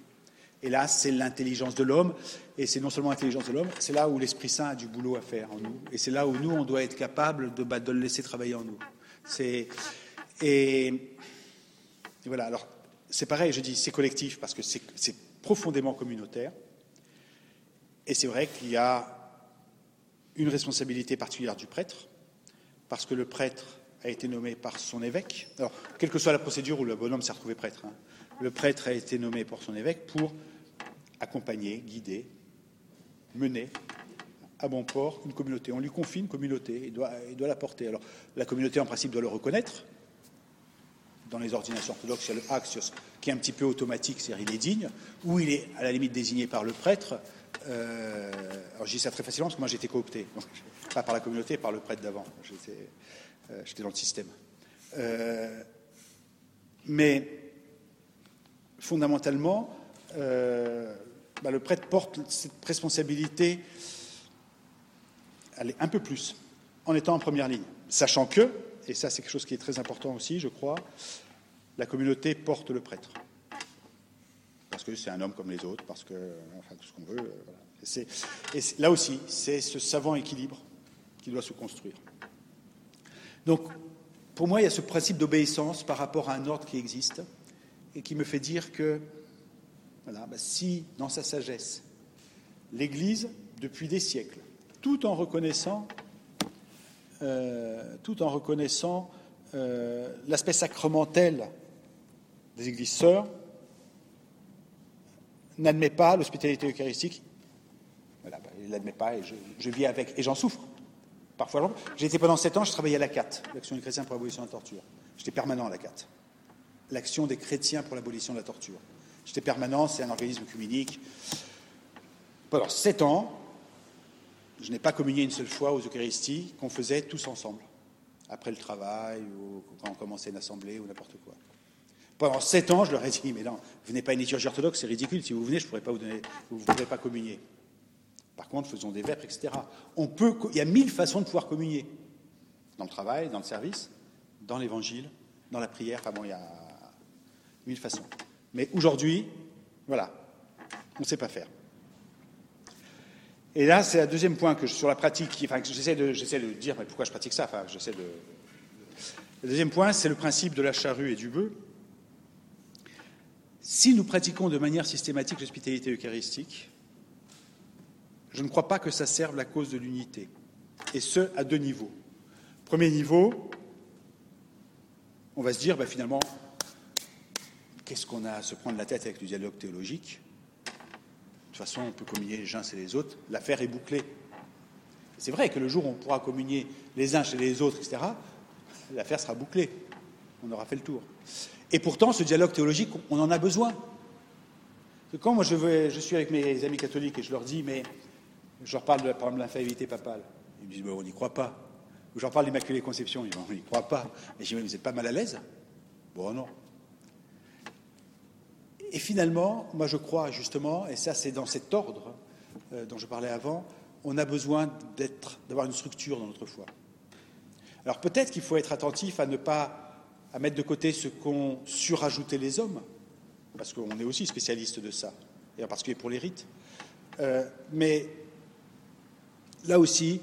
Et là, c'est l'intelligence de l'homme, et c'est non seulement l'intelligence de l'homme, c'est là où l'Esprit Saint a du boulot à faire en nous, et c'est là où nous, on doit être capable de, bah, le laisser travailler en nous. Et, voilà, alors c'est pareil, je dis c'est collectif parce que c'est profondément communautaire, et c'est vrai qu'il y a une responsabilité particulière du prêtre, parce que le prêtre a été nommé par son évêque. Alors, quelle que soit la procédure où le bonhomme s'est retrouvé prêtre, hein, le prêtre a été nommé par son évêque pour accompagner, guider, mener à bon port une communauté. On lui confie une communauté, il doit, doit la porter. Alors, la communauté, en principe, doit le reconnaître. Dans les ordinations orthodoxes, il y a le axios, qui est un petit peu automatique, c'est-à-dire il est digne, ou il est à la limite désigné par le prêtre. Euh, alors, je dis ça très facilement parce que moi, j'ai été coopté, <laughs> pas par la communauté, par le prêtre d'avant. J'étais, euh, dans le système. Euh, mais fondamentalement, euh, bah, le prêtre porte cette responsabilité un peu plus, en étant en première ligne, sachant que, et ça c'est quelque chose qui est très important aussi, je crois, la communauté porte le prêtre. Que c'est un homme comme les autres, parce que, enfin, tout ce qu'on veut. Euh, et là aussi, c'est ce savant équilibre qui doit se construire. Donc, pour moi, il y a ce principe d'obéissance par rapport à un ordre qui existe et qui me fait dire que voilà, bah, si, dans sa sagesse, l'Église, depuis des siècles, tout en reconnaissant, euh, tout en reconnaissant euh, l'aspect sacramentel des églises sœurs, n'admet pas l'hospitalité eucharistique, voilà, bah, il ne l'admet pas et je, vis avec, et j'en souffre. Parfois, été pendant sept ans, je travaillais à la CAT, l'Action des chrétiens pour l'abolition de la torture. J'étais permanent à la CAT. L'Action des chrétiens pour l'abolition de la torture. J'étais permanent, c'est un organisme œcuménique. Pendant sept ans, je n'ai pas communié une seule fois aux Eucharisties qu'on faisait tous ensemble, après le travail ou quand on commençait une assemblée ou n'importe quoi. Pendant sept ans, je leur ai dit, mais non, vous n'êtes pas une liturgie orthodoxe, c'est ridicule, si vous venez, je ne pourrais pas vous donner, vous ne pourrez pas communier. Par contre, faisons des vêpres, etc. On peut, il y a mille façons de pouvoir communier. Dans le travail, dans le service, dans l'évangile, dans la prière, enfin bon, il y a mille façons. Mais aujourd'hui, voilà, on ne sait pas faire. Et là, c'est le deuxième point que sur la pratique, enfin, j'essaie de, de dire, mais pourquoi je pratique ça? Enfin, j'essaie de. Le deuxième point, c'est le principe de la charrue et du bœuf. Si nous pratiquons de manière systématique l'hospitalité eucharistique, je ne crois pas que ça serve la cause de l'unité, et ce, à deux niveaux. Premier niveau, on va se dire, ben, finalement, Qu'est-ce qu'on a à se prendre la tête avec le dialogue théologique? De toute façon, on peut communier les uns chez les autres. L'affaire est bouclée. C'est vrai que le jour où on pourra communier les uns chez les autres, etc., l'affaire sera bouclée. On aura fait le tour. Et pourtant, ce dialogue théologique, on en a besoin. quand moi je, suis avec mes amis catholiques et je leur dis, mais je leur parle de, par l'infaillibilité papale, ils me disent, on n'y croit pas. Ou je leur parle de l'Immaculée Conception, ils disent, on n'y croit pas. Et je dis, vous n'êtes pas mal à l'aise? Bon, non. Et finalement, moi je crois justement, et ça c'est dans cet ordre euh, dont je parlais avant, on a besoin d'avoir une structure dans notre foi. Alors peut-être qu'il faut être attentif à ne pas à mettre de côté ce qu'ont surajouté les hommes, parce qu'on est aussi spécialiste de ça, et en particulier pour les rites. Euh, mais là aussi,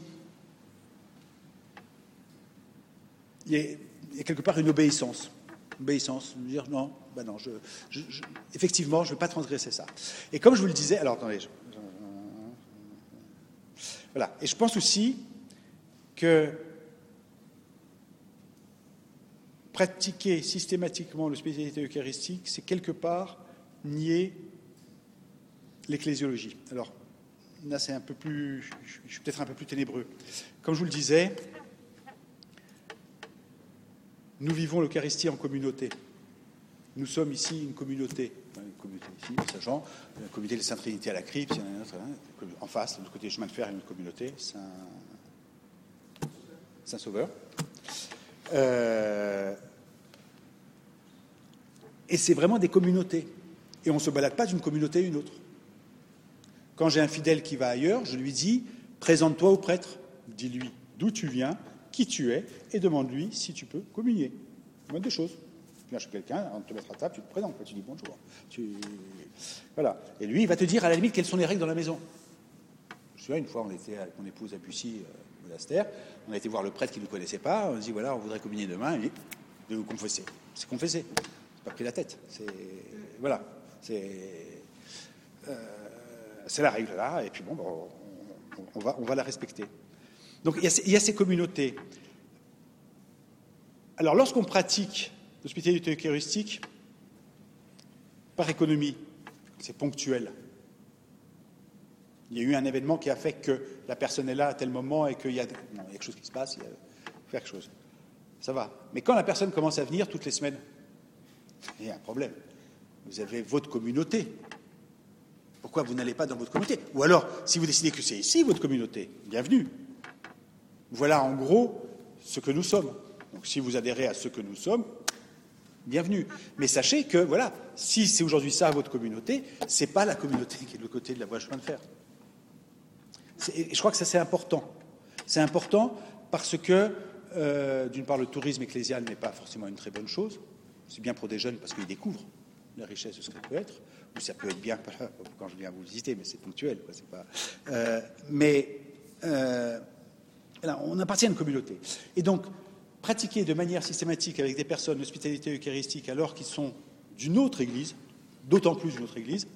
il y, a, quelque part une obéissance. Obéissance, dire non, ben non, je, effectivement, je ne veux pas transgresser ça. Et comme je vous le disais, alors attendez, Voilà. Et je pense aussi que pratiquer systématiquement l'hospitalité eucharistique, c'est quelque part nier l'ecclésiologie. Alors, là, c'est un peu plus. Je suis peut-être un peu plus ténébreux. Comme je vous le disais, nous vivons l'Eucharistie en communauté. Nous sommes ici une communauté. Une communauté ici, Saint-Jean, la communauté de Sainte Trinité à la crypte, hein, en face, de l'autre côté chemin de fer, une communauté, Saint Sauveur. Euh, et c'est vraiment des communautés. Et on ne se balade pas d'une communauté à une autre. Quand j'ai un fidèle qui va ailleurs, je lui dis Présente-toi au prêtre. Dis-lui d'où tu viens, qui tu es, et demande-lui si tu peux communier. Moins de choses. Tu viens chez quelqu'un, on te mettre à table, tu te présentes, tu dis bonjour. Tu... Voilà. Et lui, il va te dire à la limite quelles sont les règles dans la maison. Je me une fois, on était avec mon épouse à Bussy, euh, monastère, on a été voir le prêtre qui ne nous connaissait pas, on a dit voilà, on voudrait communier demain, il dit de vous confesser. C'est confesser pas pris la tête. C'est voilà, c'est euh, la règle là, et puis bon, on, va on va la respecter. Donc il y a, ces communautés. Alors lorsqu'on pratique l'hospitalité eucharistique par économie, c'est ponctuel. Il y a eu un événement qui a fait que la personne est là à tel moment et qu'il y a, quelque chose qui se passe, il a quelque chose. Ça va. Mais quand la personne commence à venir toutes les semaines, il y a un problème. Vous avez votre communauté. Pourquoi vous n'allez pas dans votre communauté? Ou alors, si vous décidez que c'est ici votre communauté, bienvenue. Voilà en gros ce que nous sommes. Donc si vous adhérez à ce que nous sommes, bienvenue. Mais sachez que, voilà, si c'est aujourd'hui ça votre communauté, ce n'est pas la communauté qui est de côté de la voie chemin de fer. Je crois que ça c'est important. C'est important parce que, euh, d'une part, le tourisme ecclésial n'est pas forcément une très bonne chose. C'est bien pour des jeunes parce qu'ils découvrent la richesse de ce que ça peut être, ou ça peut être bien <laughs> quand je viens vous visiter, mais c'est ponctuel. Pas, euh, mais euh, on appartient à une communauté. Et donc, pratiquer de manière systématique avec des personnes l'hospitalité eucharistique alors qu'ils sont d'une autre église, d'autant plus d'une autre église,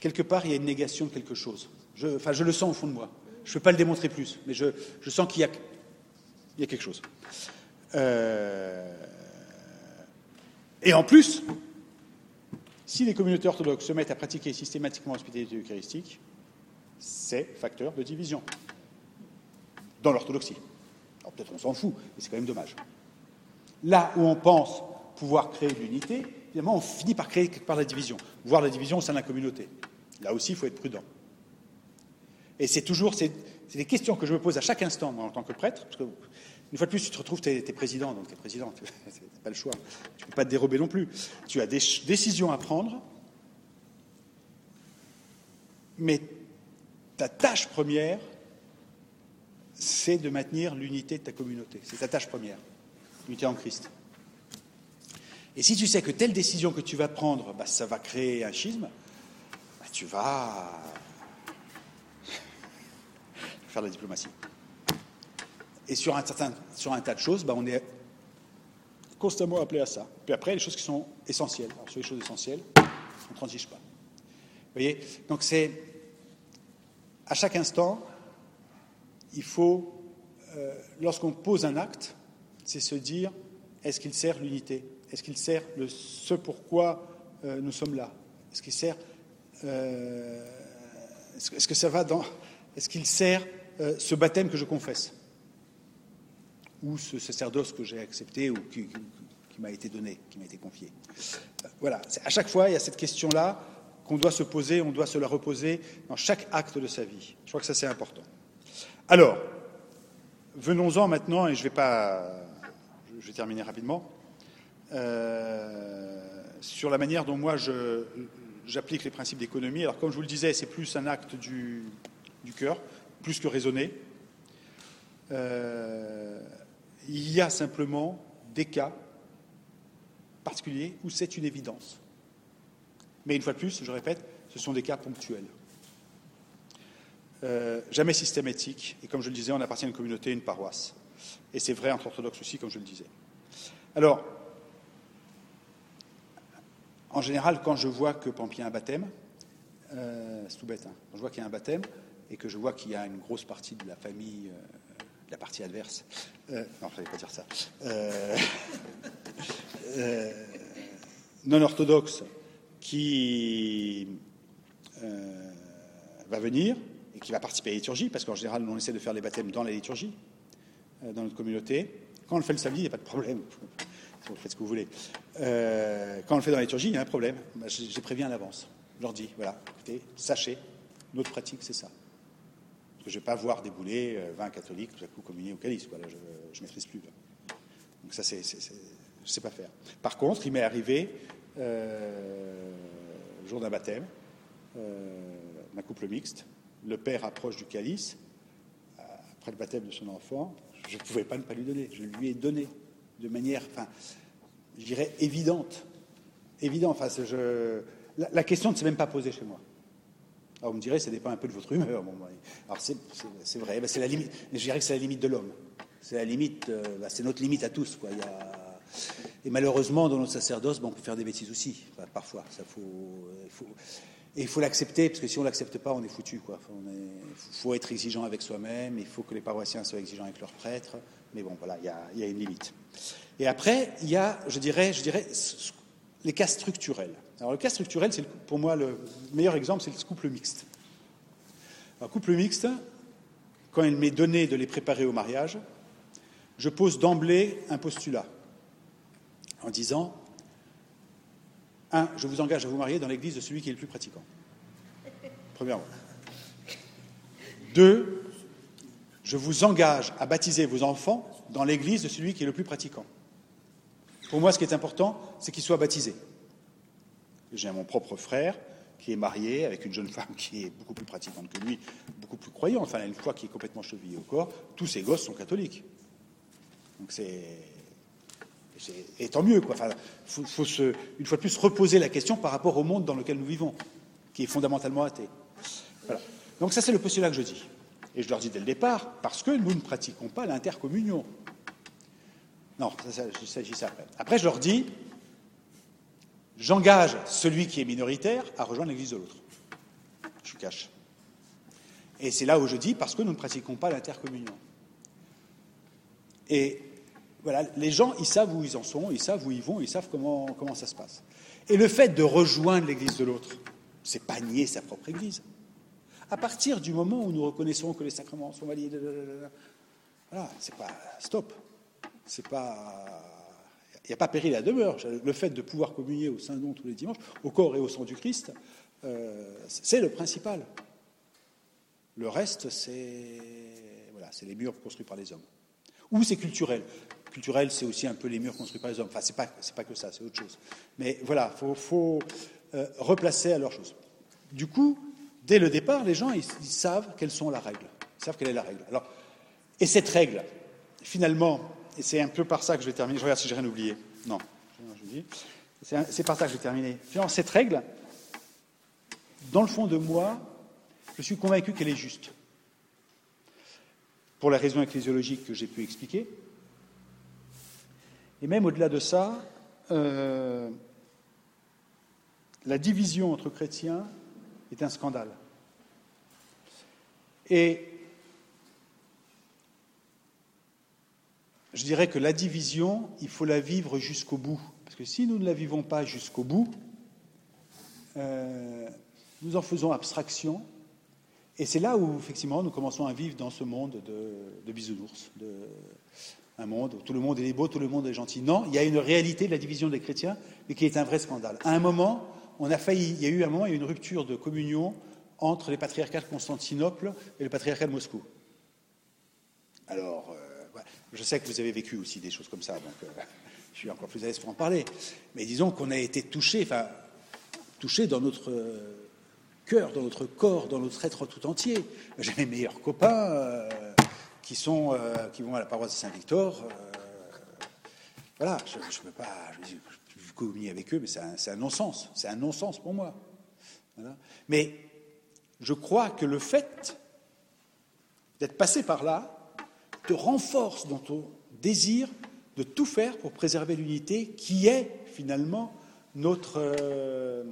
quelque part, il y a une négation de quelque chose. Je, enfin, je le sens au fond de moi. Je ne peux pas le démontrer plus, mais je, sens qu'il y, y a, quelque chose. Euh, et en plus, si les communautés orthodoxes se mettent à pratiquer systématiquement l'hospitalité eucharistique, c'est facteur de division dans l'orthodoxie. Alors peut-être on s'en fout, mais c'est quand même dommage. Là où on pense pouvoir créer de l'unité, évidemment, on finit par créer quelque part la division, voire la division au sein de la communauté. Là aussi, il faut être prudent. Et c'est toujours, c'est des questions que je me pose à chaque instant, en tant que prêtre, parce que une fois de plus, tu te retrouves, tu es, président, donc tu es président, tu <laughs> n'as pas le choix. Tu ne peux pas te dérober non plus. Tu as des décisions à prendre, mais ta tâche première, c'est de maintenir l'unité de ta communauté. C'est ta tâche première, l'unité en Christ. Et si tu sais que telle décision que tu vas prendre, bah, ça va créer un schisme, bah, tu vas faire de la diplomatie. Et sur un, certain, sur un tas de choses, bah, on est constamment appelé à ça. Puis après, les choses qui sont essentielles. Alors, sur les choses essentielles, on ne transige pas. Vous voyez? Donc c'est, à chaque instant, il faut, euh, lorsqu'on pose un acte, c'est se dire, est-ce qu'il sert l'unité? Est-ce qu'il sert le, ce pourquoi euh, nous sommes là? Est-ce qu'il sert... Euh, est-ce que ça va dans... Est-ce qu'il sert ce baptême que je confesse ou ce sacerdoce que j'ai accepté ou qui, m'a été donné, qui m'a été confié. Euh, voilà, à chaque fois, il y a cette question-là qu'on doit se poser, on doit se la reposer dans chaque acte de sa vie. Je crois que ça, c'est important. Alors, venons-en maintenant, et je vais pas, je vais terminer rapidement, euh, sur la manière dont moi j'applique les principes d'économie. Alors, comme je vous le disais, c'est plus un acte du cœur, plus que raisonné. Euh, il y a simplement des cas particuliers où c'est une évidence. Mais une fois de plus, je répète, ce sont des cas ponctuels. Euh, jamais systématiques. Et comme je le disais, on appartient à une communauté, une paroisse. Et c'est vrai entre orthodoxes aussi, comme je le disais. Alors, en général, quand je vois que, par a un baptême, euh, c'est tout bête, hein, quand je vois qu'il y a un baptême, et que je vois qu'il y a une grosse partie de la famille, euh, de la partie adverse, euh, non, je ne pas dire ça, euh, non orthodoxe, qui va venir et qui va participer à la liturgie, parce qu'en général, on essaie de faire les baptêmes dans la liturgie, dans notre communauté. Quand on le fait le samedi, il n'y a pas de problème. <laughs> Vous faites ce que vous voulez. quand on le fait dans la liturgie, il y a un problème. J'ai prévu à l'avance. Je leur dis, voilà, écoutez, sachez, notre pratique, c'est ça. Je ne vais pas voir débouler 20 euh, catholiques tout à coup communier au calice. je ne maîtrise plus. Donc ça, je ne sais pas faire. Par contre, il m'est arrivé, euh, le jour d'un baptême, euh, d'un couple mixte, le père approche du calice, après le baptême de son enfant, je ne pouvais pas ne pas lui donner. Je lui ai donné de manière, enfin, je dirais, évidente. Évident. Enfin, la, question ne s'est même pas posée chez moi. Alors vous me direz, ça dépend un peu de votre humeur. Alors c'est vrai, c'est la limite. Je dirais que c'est la limite de l'homme. C'est la limite, euh, bah, c'est notre limite à tous. Quoi. Et malheureusement, dans notre sacerdoce, on peut faire des bêtises aussi, parfois. Faut... Et il faut l'accepter, parce que si on ne l'accepte pas, on est foutu. Il faut être exigeant avec soi-même, il faut que les paroissiens soient exigeants avec leurs prêtres. Mais bon, voilà, il y a, il y a une limite. Et après, il y a, je dirais, je dirais les cas structurels. Alors le cas structurel, c'est pour moi le meilleur exemple, c'est le couple mixte. Un couple mixte, quand il m'est donné de les préparer au mariage, je pose d'emblée un postulat en disant un, je vous engage à vous marier dans l'église de celui qui est le plus pratiquant. Premièrement. Deux, je vous engage à baptiser vos enfants dans l'église de celui qui est le plus pratiquant. Pour moi, ce qui est important, c'est qu'ils soient baptisés. J'ai mon propre frère qui est marié avec une jeune femme qui est beaucoup plus pratiquante que lui, beaucoup plus croyante, enfin, une foi qui est complètement chevillée au corps. Tous ses gosses sont catholiques. Donc c'est. Et tant mieux, quoi. Enfin, faut, se, une fois de plus, reposer la question par rapport au monde dans lequel nous vivons, qui est fondamentalement athée. Voilà. Donc ça, c'est le postulat que je dis. Et je leur dis dès le départ, parce que nous ne pratiquons pas l'intercommunion. Non, il s'agit ça après. Après, je leur dis, j'engage celui qui est minoritaire à rejoindre l'Église de l'autre. Je cache. Et c'est là où je dis, parce que nous ne pratiquons pas l'intercommunion. Et voilà, les gens, ils savent où ils en sont, ils savent où ils vont, ils savent comment, comment ça se passe. Et le fait de rejoindre l'Église de l'autre, c'est pas nier sa propre Église. À partir du moment où nous reconnaissons que les sacrements sont valides, voilà, c'est pas stop. C'est pas. Il n'y a pas péril à demeure. Le fait de pouvoir communier au Saint-Don tous les dimanches, au corps et au sang du Christ, euh, c'est le principal. Le reste, c'est voilà, les murs construits par les hommes. Ou c'est culturel. Culturel, c'est aussi un peu les murs construits par les hommes. Enfin, c'est pas, pas que ça, c'est autre chose. Mais voilà, il faut, euh, replacer à leur chose. Du coup, dès le départ, les gens, ils, savent quelles sont la règle. Ils savent quelle est la règle. Alors, et cette règle, finalement, et c'est un peu par ça que je vais terminer. Je regarde si j'ai rien oublié. Non. C'est par ça que je vais terminer. Cette règle, dans le fond de moi, je suis convaincu qu'elle est juste. Pour la raison ecclésiologique que j'ai pu expliquer. Et même au-delà de ça, euh, la division entre chrétiens est un scandale. Et je dirais que la division, il faut la vivre jusqu'au bout. Parce que si nous ne la vivons pas jusqu'au bout, euh, nous en faisons abstraction. Et c'est là où, effectivement, nous commençons à vivre dans ce monde de, bisounours, un monde où tout le monde est beau, tout le monde est gentil. Non, il y a une réalité de la division des chrétiens, mais qui est un vrai scandale. À un moment, on a failli, il y a eu un moment, il y a eu une rupture de communion entre les patriarcats de Constantinople et le patriarcat de Moscou. Alors, je sais que vous avez vécu aussi des choses comme ça, donc euh, <laughs> je suis encore plus à l'aise pour en parler. Mais disons qu'on a été touché, enfin, touché dans notre cœur, dans notre corps, dans notre être tout entier. J'ai mes meilleurs copains euh, qui, sont, euh, qui vont à la paroisse de Saint-Victor. voilà, je ne peux pas. Je, je, communier avec eux, mais c'est un, non-sens. C'est un non-sens pour moi. Mais je crois que le fait d'être passé par là, te renforce dans ton désir de tout faire pour préserver l'unité qui est finalement notre euh,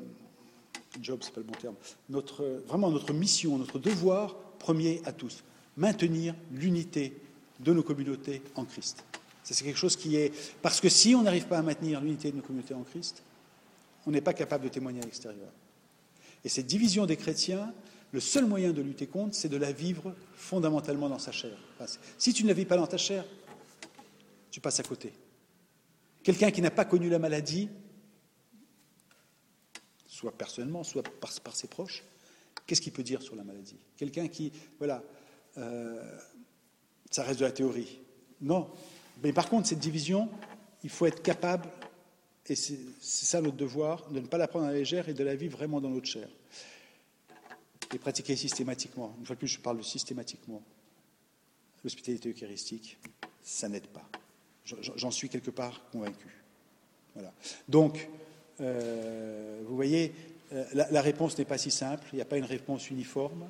job, c'est pas le bon terme, notre, vraiment notre mission, notre devoir premier à tous. Maintenir l'unité de nos communautés en Christ. C'est quelque chose qui est. Parce que si on n'arrive pas à maintenir l'unité de nos communautés en Christ, on n'est pas capable de témoigner à l'extérieur. Et cette division des chrétiens, le seul moyen de lutter contre, c'est de la vivre fondamentalement dans sa chair. si tu ne la vis pas dans ta chair, tu passes à côté. Quelqu'un qui n'a pas connu la maladie, soit personnellement, soit par, ses proches, qu'est-ce qu'il peut dire sur la maladie? Quelqu'un qui, voilà, euh, ça reste de la théorie. Non. Mais par contre, cette division, il faut être capable, et c'est ça notre devoir, de ne pas la prendre à la légère et de la vivre vraiment dans notre chair. Et pratiquer systématiquement. Une fois de plus, je parle de systématiquement. L'hospitalité eucharistique, ça n'aide pas. J'en suis quelque part convaincu. Voilà. Donc, euh, vous voyez, euh, la, réponse n'est pas si simple, il n'y a pas une réponse uniforme.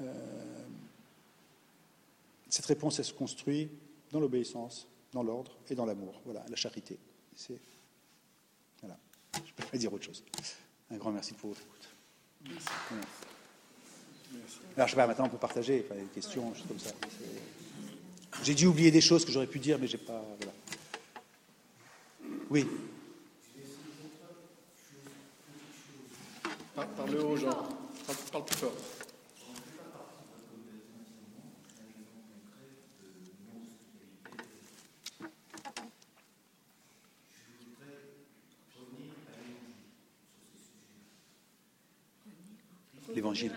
Euh, cette réponse, elle se construit dans l'obéissance, dans l'ordre et dans l'amour. Voilà, la charité. Voilà. Je ne peux pas dire autre chose. Un grand merci pour votre écoute. Merci. Alors, je sais pas, maintenant on peut partager, des questions, choses comme ça. J'ai dû oublier des choses que j'aurais pu dire, mais j'ai pas. Voilà. Oui. Parle haut, Jean. Parle plus fort. L'évangile.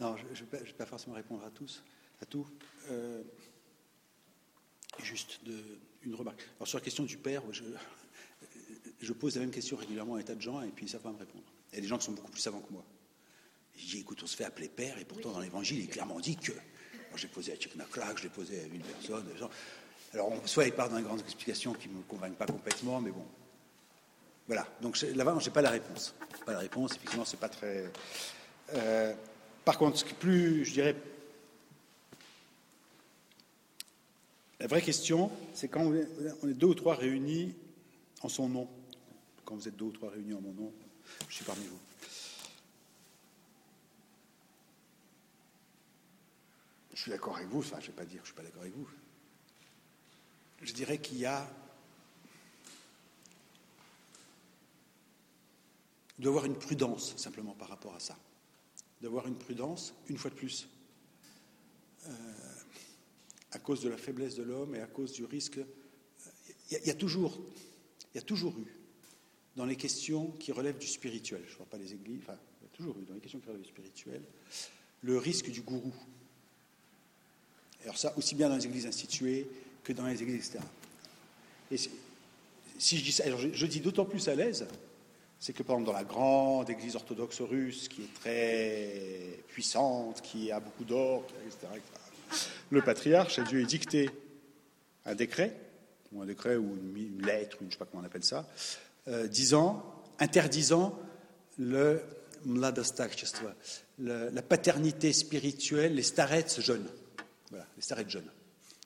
Non, je ne vais, pas forcément répondre à tous, à tout. Euh, juste de, une remarque. Alors sur la question du père, je, je, pose la même question régulièrement à un tas de gens et puis ils ne savent pas me répondre. Il y a des gens qui sont beaucoup plus savants que moi. Je dis, écoute, on se fait appeler père et pourtant dans l'évangile, il est clairement dit que. j'ai posé à Tcheknaklak, je l'ai posé à une personne. Alors, soit il part dans une grande explication qui ne me convainc pas complètement, mais bon. Voilà. Donc là-bas, je n'ai pas la réponse. Pas la réponse, effectivement, c'est pas très. Euh, par contre, plus, je dirais, la vraie question, c'est quand on est deux ou trois réunis en son nom. Quand vous êtes deux ou trois réunis en mon nom, je suis parmi vous. Je suis d'accord avec vous, enfin, je ne vais pas dire que je ne suis pas d'accord avec vous. Je dirais qu'il y a. Il doit y avoir une prudence simplement par rapport à ça d'avoir une prudence, une fois de plus. Euh, à cause de la faiblesse de l'homme et à cause du risque. Il y, a, toujours, il y a toujours eu, dans les questions qui relèvent du spirituel, je ne vois pas les églises, enfin, il y a toujours eu, dans les questions qui relèvent du spirituel, le risque du gourou. Alors ça, aussi bien dans les églises instituées que dans les églises, etc. Et si je, dis d'autant plus à l'aise, c'est que par exemple dans la grande église orthodoxe russe, qui est très puissante, qui a beaucoup d'or, etc., le patriarche a dû édicter un décret, ou un décret ou une, lettre, ou je ne sais pas comment on appelle ça, euh, disant, interdisant le la paternité spirituelle, les starets jeunes. Voilà, les starets jeunes,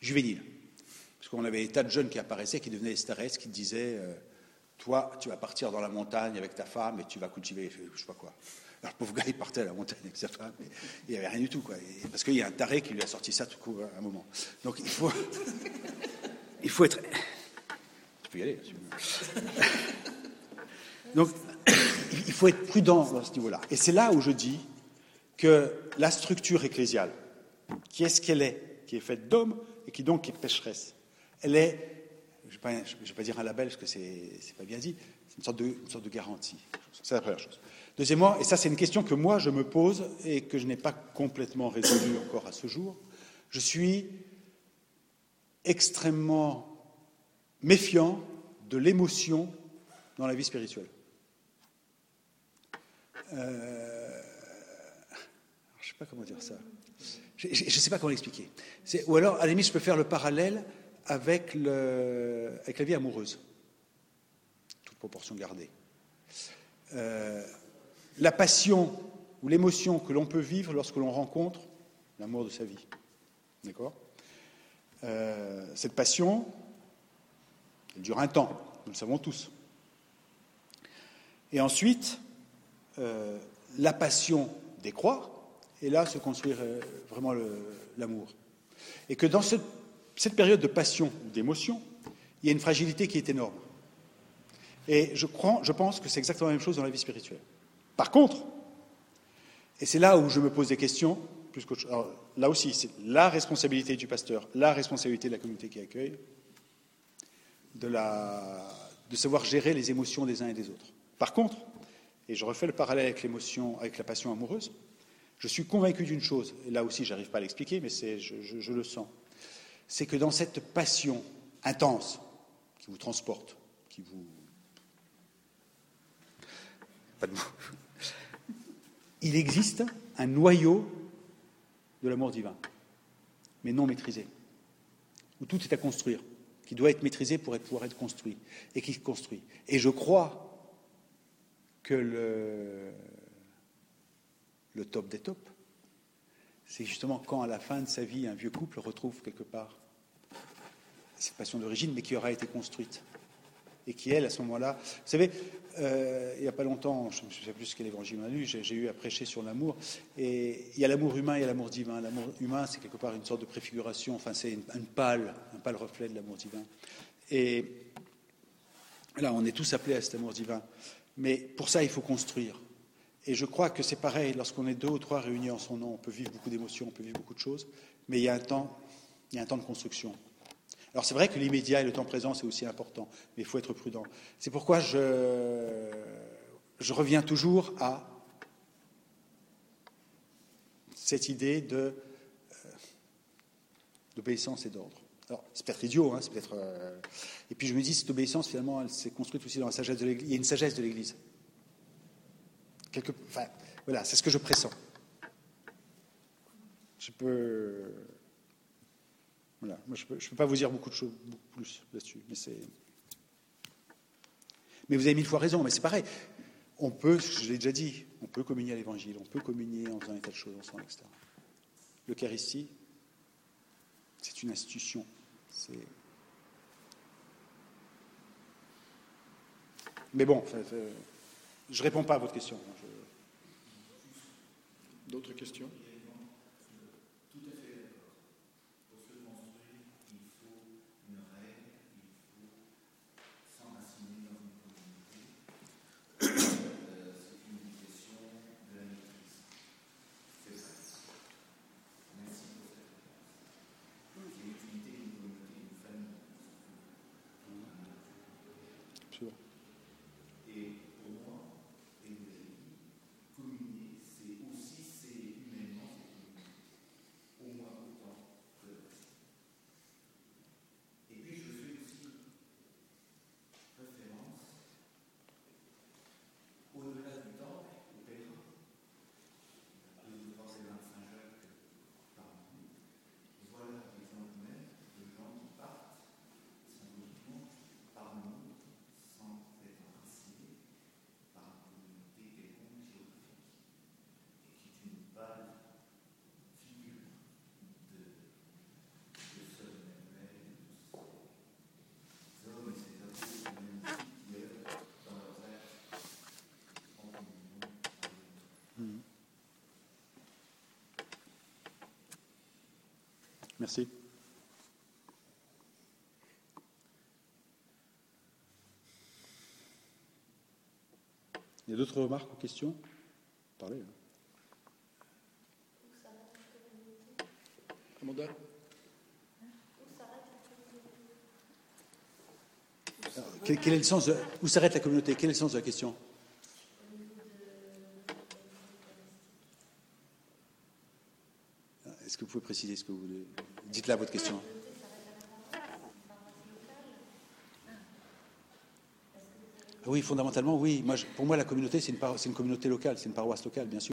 juvéniles. Parce qu'on avait des tas de jeunes qui apparaissaient, qui devenaient des starets, qui disaient euh, Toi, tu vas partir dans la montagne avec ta femme et tu vas cultiver, je sais pas quoi. Alors le pauvre gars, il partait à la montagne avec sa femme, il n'y avait rien du tout, parce qu'il y a un taré qui lui a sorti ça tout coup à un moment. Donc il faut, <laughs> il faut être. Tu peux y aller. Donc <coughs> il faut être prudent dans ce niveau-là. Et c'est là où je dis que la structure ecclésiale, qui est ce qu'elle est, qui est faite d'hommes et qui donc est pécheresse, elle est, je ne vais, pas dire un label parce que ce n'est pas bien dit, c'est une, sorte de, garantie. C'est la première chose. Deuxièmement, et ça c'est une question que moi je me pose et que je n'ai pas complètement résolue encore à ce jour, je suis extrêmement méfiant de l'émotion dans la vie spirituelle. Euh, je ne sais pas comment dire ça. Je ne sais pas comment l'expliquer. Ou alors, à la limite, je peux faire le parallèle avec, la vie amoureuse, toute proportion gardée. Euh, la passion ou l'émotion que l'on peut vivre lorsque l'on rencontre l'amour de sa vie. D'accord? Euh, Cette passion, elle dure un temps, nous le savons tous. Et ensuite, euh, la passion décroît, et là se construire euh, vraiment l'amour. Et que dans cette période de passion ou d'émotion, il y a une fragilité qui est énorme. Et je, crois, je pense que c'est exactement la même chose dans la vie spirituelle. Par contre, et c'est là où je me pose des questions, plus là aussi, c'est la responsabilité du pasteur, la responsabilité de la communauté qui accueille, de, savoir gérer les émotions des uns et des autres. Par contre, et je refais le parallèle avec l'émotion, avec la passion amoureuse, je suis convaincu d'une chose, et là aussi je n'arrive pas à l'expliquer, mais je, je, le sens, c'est que dans cette passion intense qui vous transporte, qui vous... Pas de mots. Il existe un noyau de l'amour divin, mais non maîtrisé, où tout est à construire, qui doit être maîtrisé pour pouvoir être construit, et qui se construit. Et je crois que le, le top des tops, c'est justement quand à la fin de sa vie un vieux couple retrouve quelque part cette passion d'origine, mais qui aura été construite. Et qui, elle, à ce moment-là. Vous savez, euh, il n'y a pas longtemps, je ne sais plus quel évangile on a lu, j'ai eu à prêcher sur l'amour. Et il y a l'amour humain et l'amour divin. L'amour humain, c'est quelque part une sorte de préfiguration, enfin, c'est une, pâle, un pâle reflet de l'amour divin. Et là, on est tous appelés à cet amour divin. Mais pour ça, il faut construire. Et je crois que c'est pareil, lorsqu'on est deux ou trois réunis en son nom, on peut vivre beaucoup d'émotions, on peut vivre beaucoup de choses, mais il y a un temps, il y a un temps de construction. Alors c'est vrai que l'immédiat et le temps présent, c'est aussi important, mais il faut être prudent. C'est pourquoi je, je reviens toujours à cette idée de, euh, d'obéissance et d'ordre. Alors, c'est peut-être idiot, hein, c'est peut-être. Euh, et puis je me dis, cette obéissance, finalement, elle s'est construite aussi dans la sagesse de l'Église. Il y a une sagesse de l'Église. Voilà, c'est ce que je pressens. Je peux. Voilà, moi je ne peux, peux, pas vous dire beaucoup de choses, beaucoup plus là-dessus, mais c'est. Mais vous avez mille fois raison, mais c'est pareil. On peut, je l'ai déjà dit, on peut communier à l'Évangile, on peut communier en faisant un tas de choses ensemble, etc. L'Eucharistie, c'est une institution. Mais bon, je ne réponds pas à votre question. D'autres questions sûr. Merci. Il y a d'autres remarques ou questions? Parlez. hein. Alors, Quel, quel est le sens de- Où s'arrête la communauté? Quel est le sens de la question Est-ce que vous pouvez préciser ce que vous voulez Dites-la votre question. Oui, fondamentalement, oui. Moi, pour moi, la communauté, c'est une communauté locale, c'est une paroisse locale, bien sûr.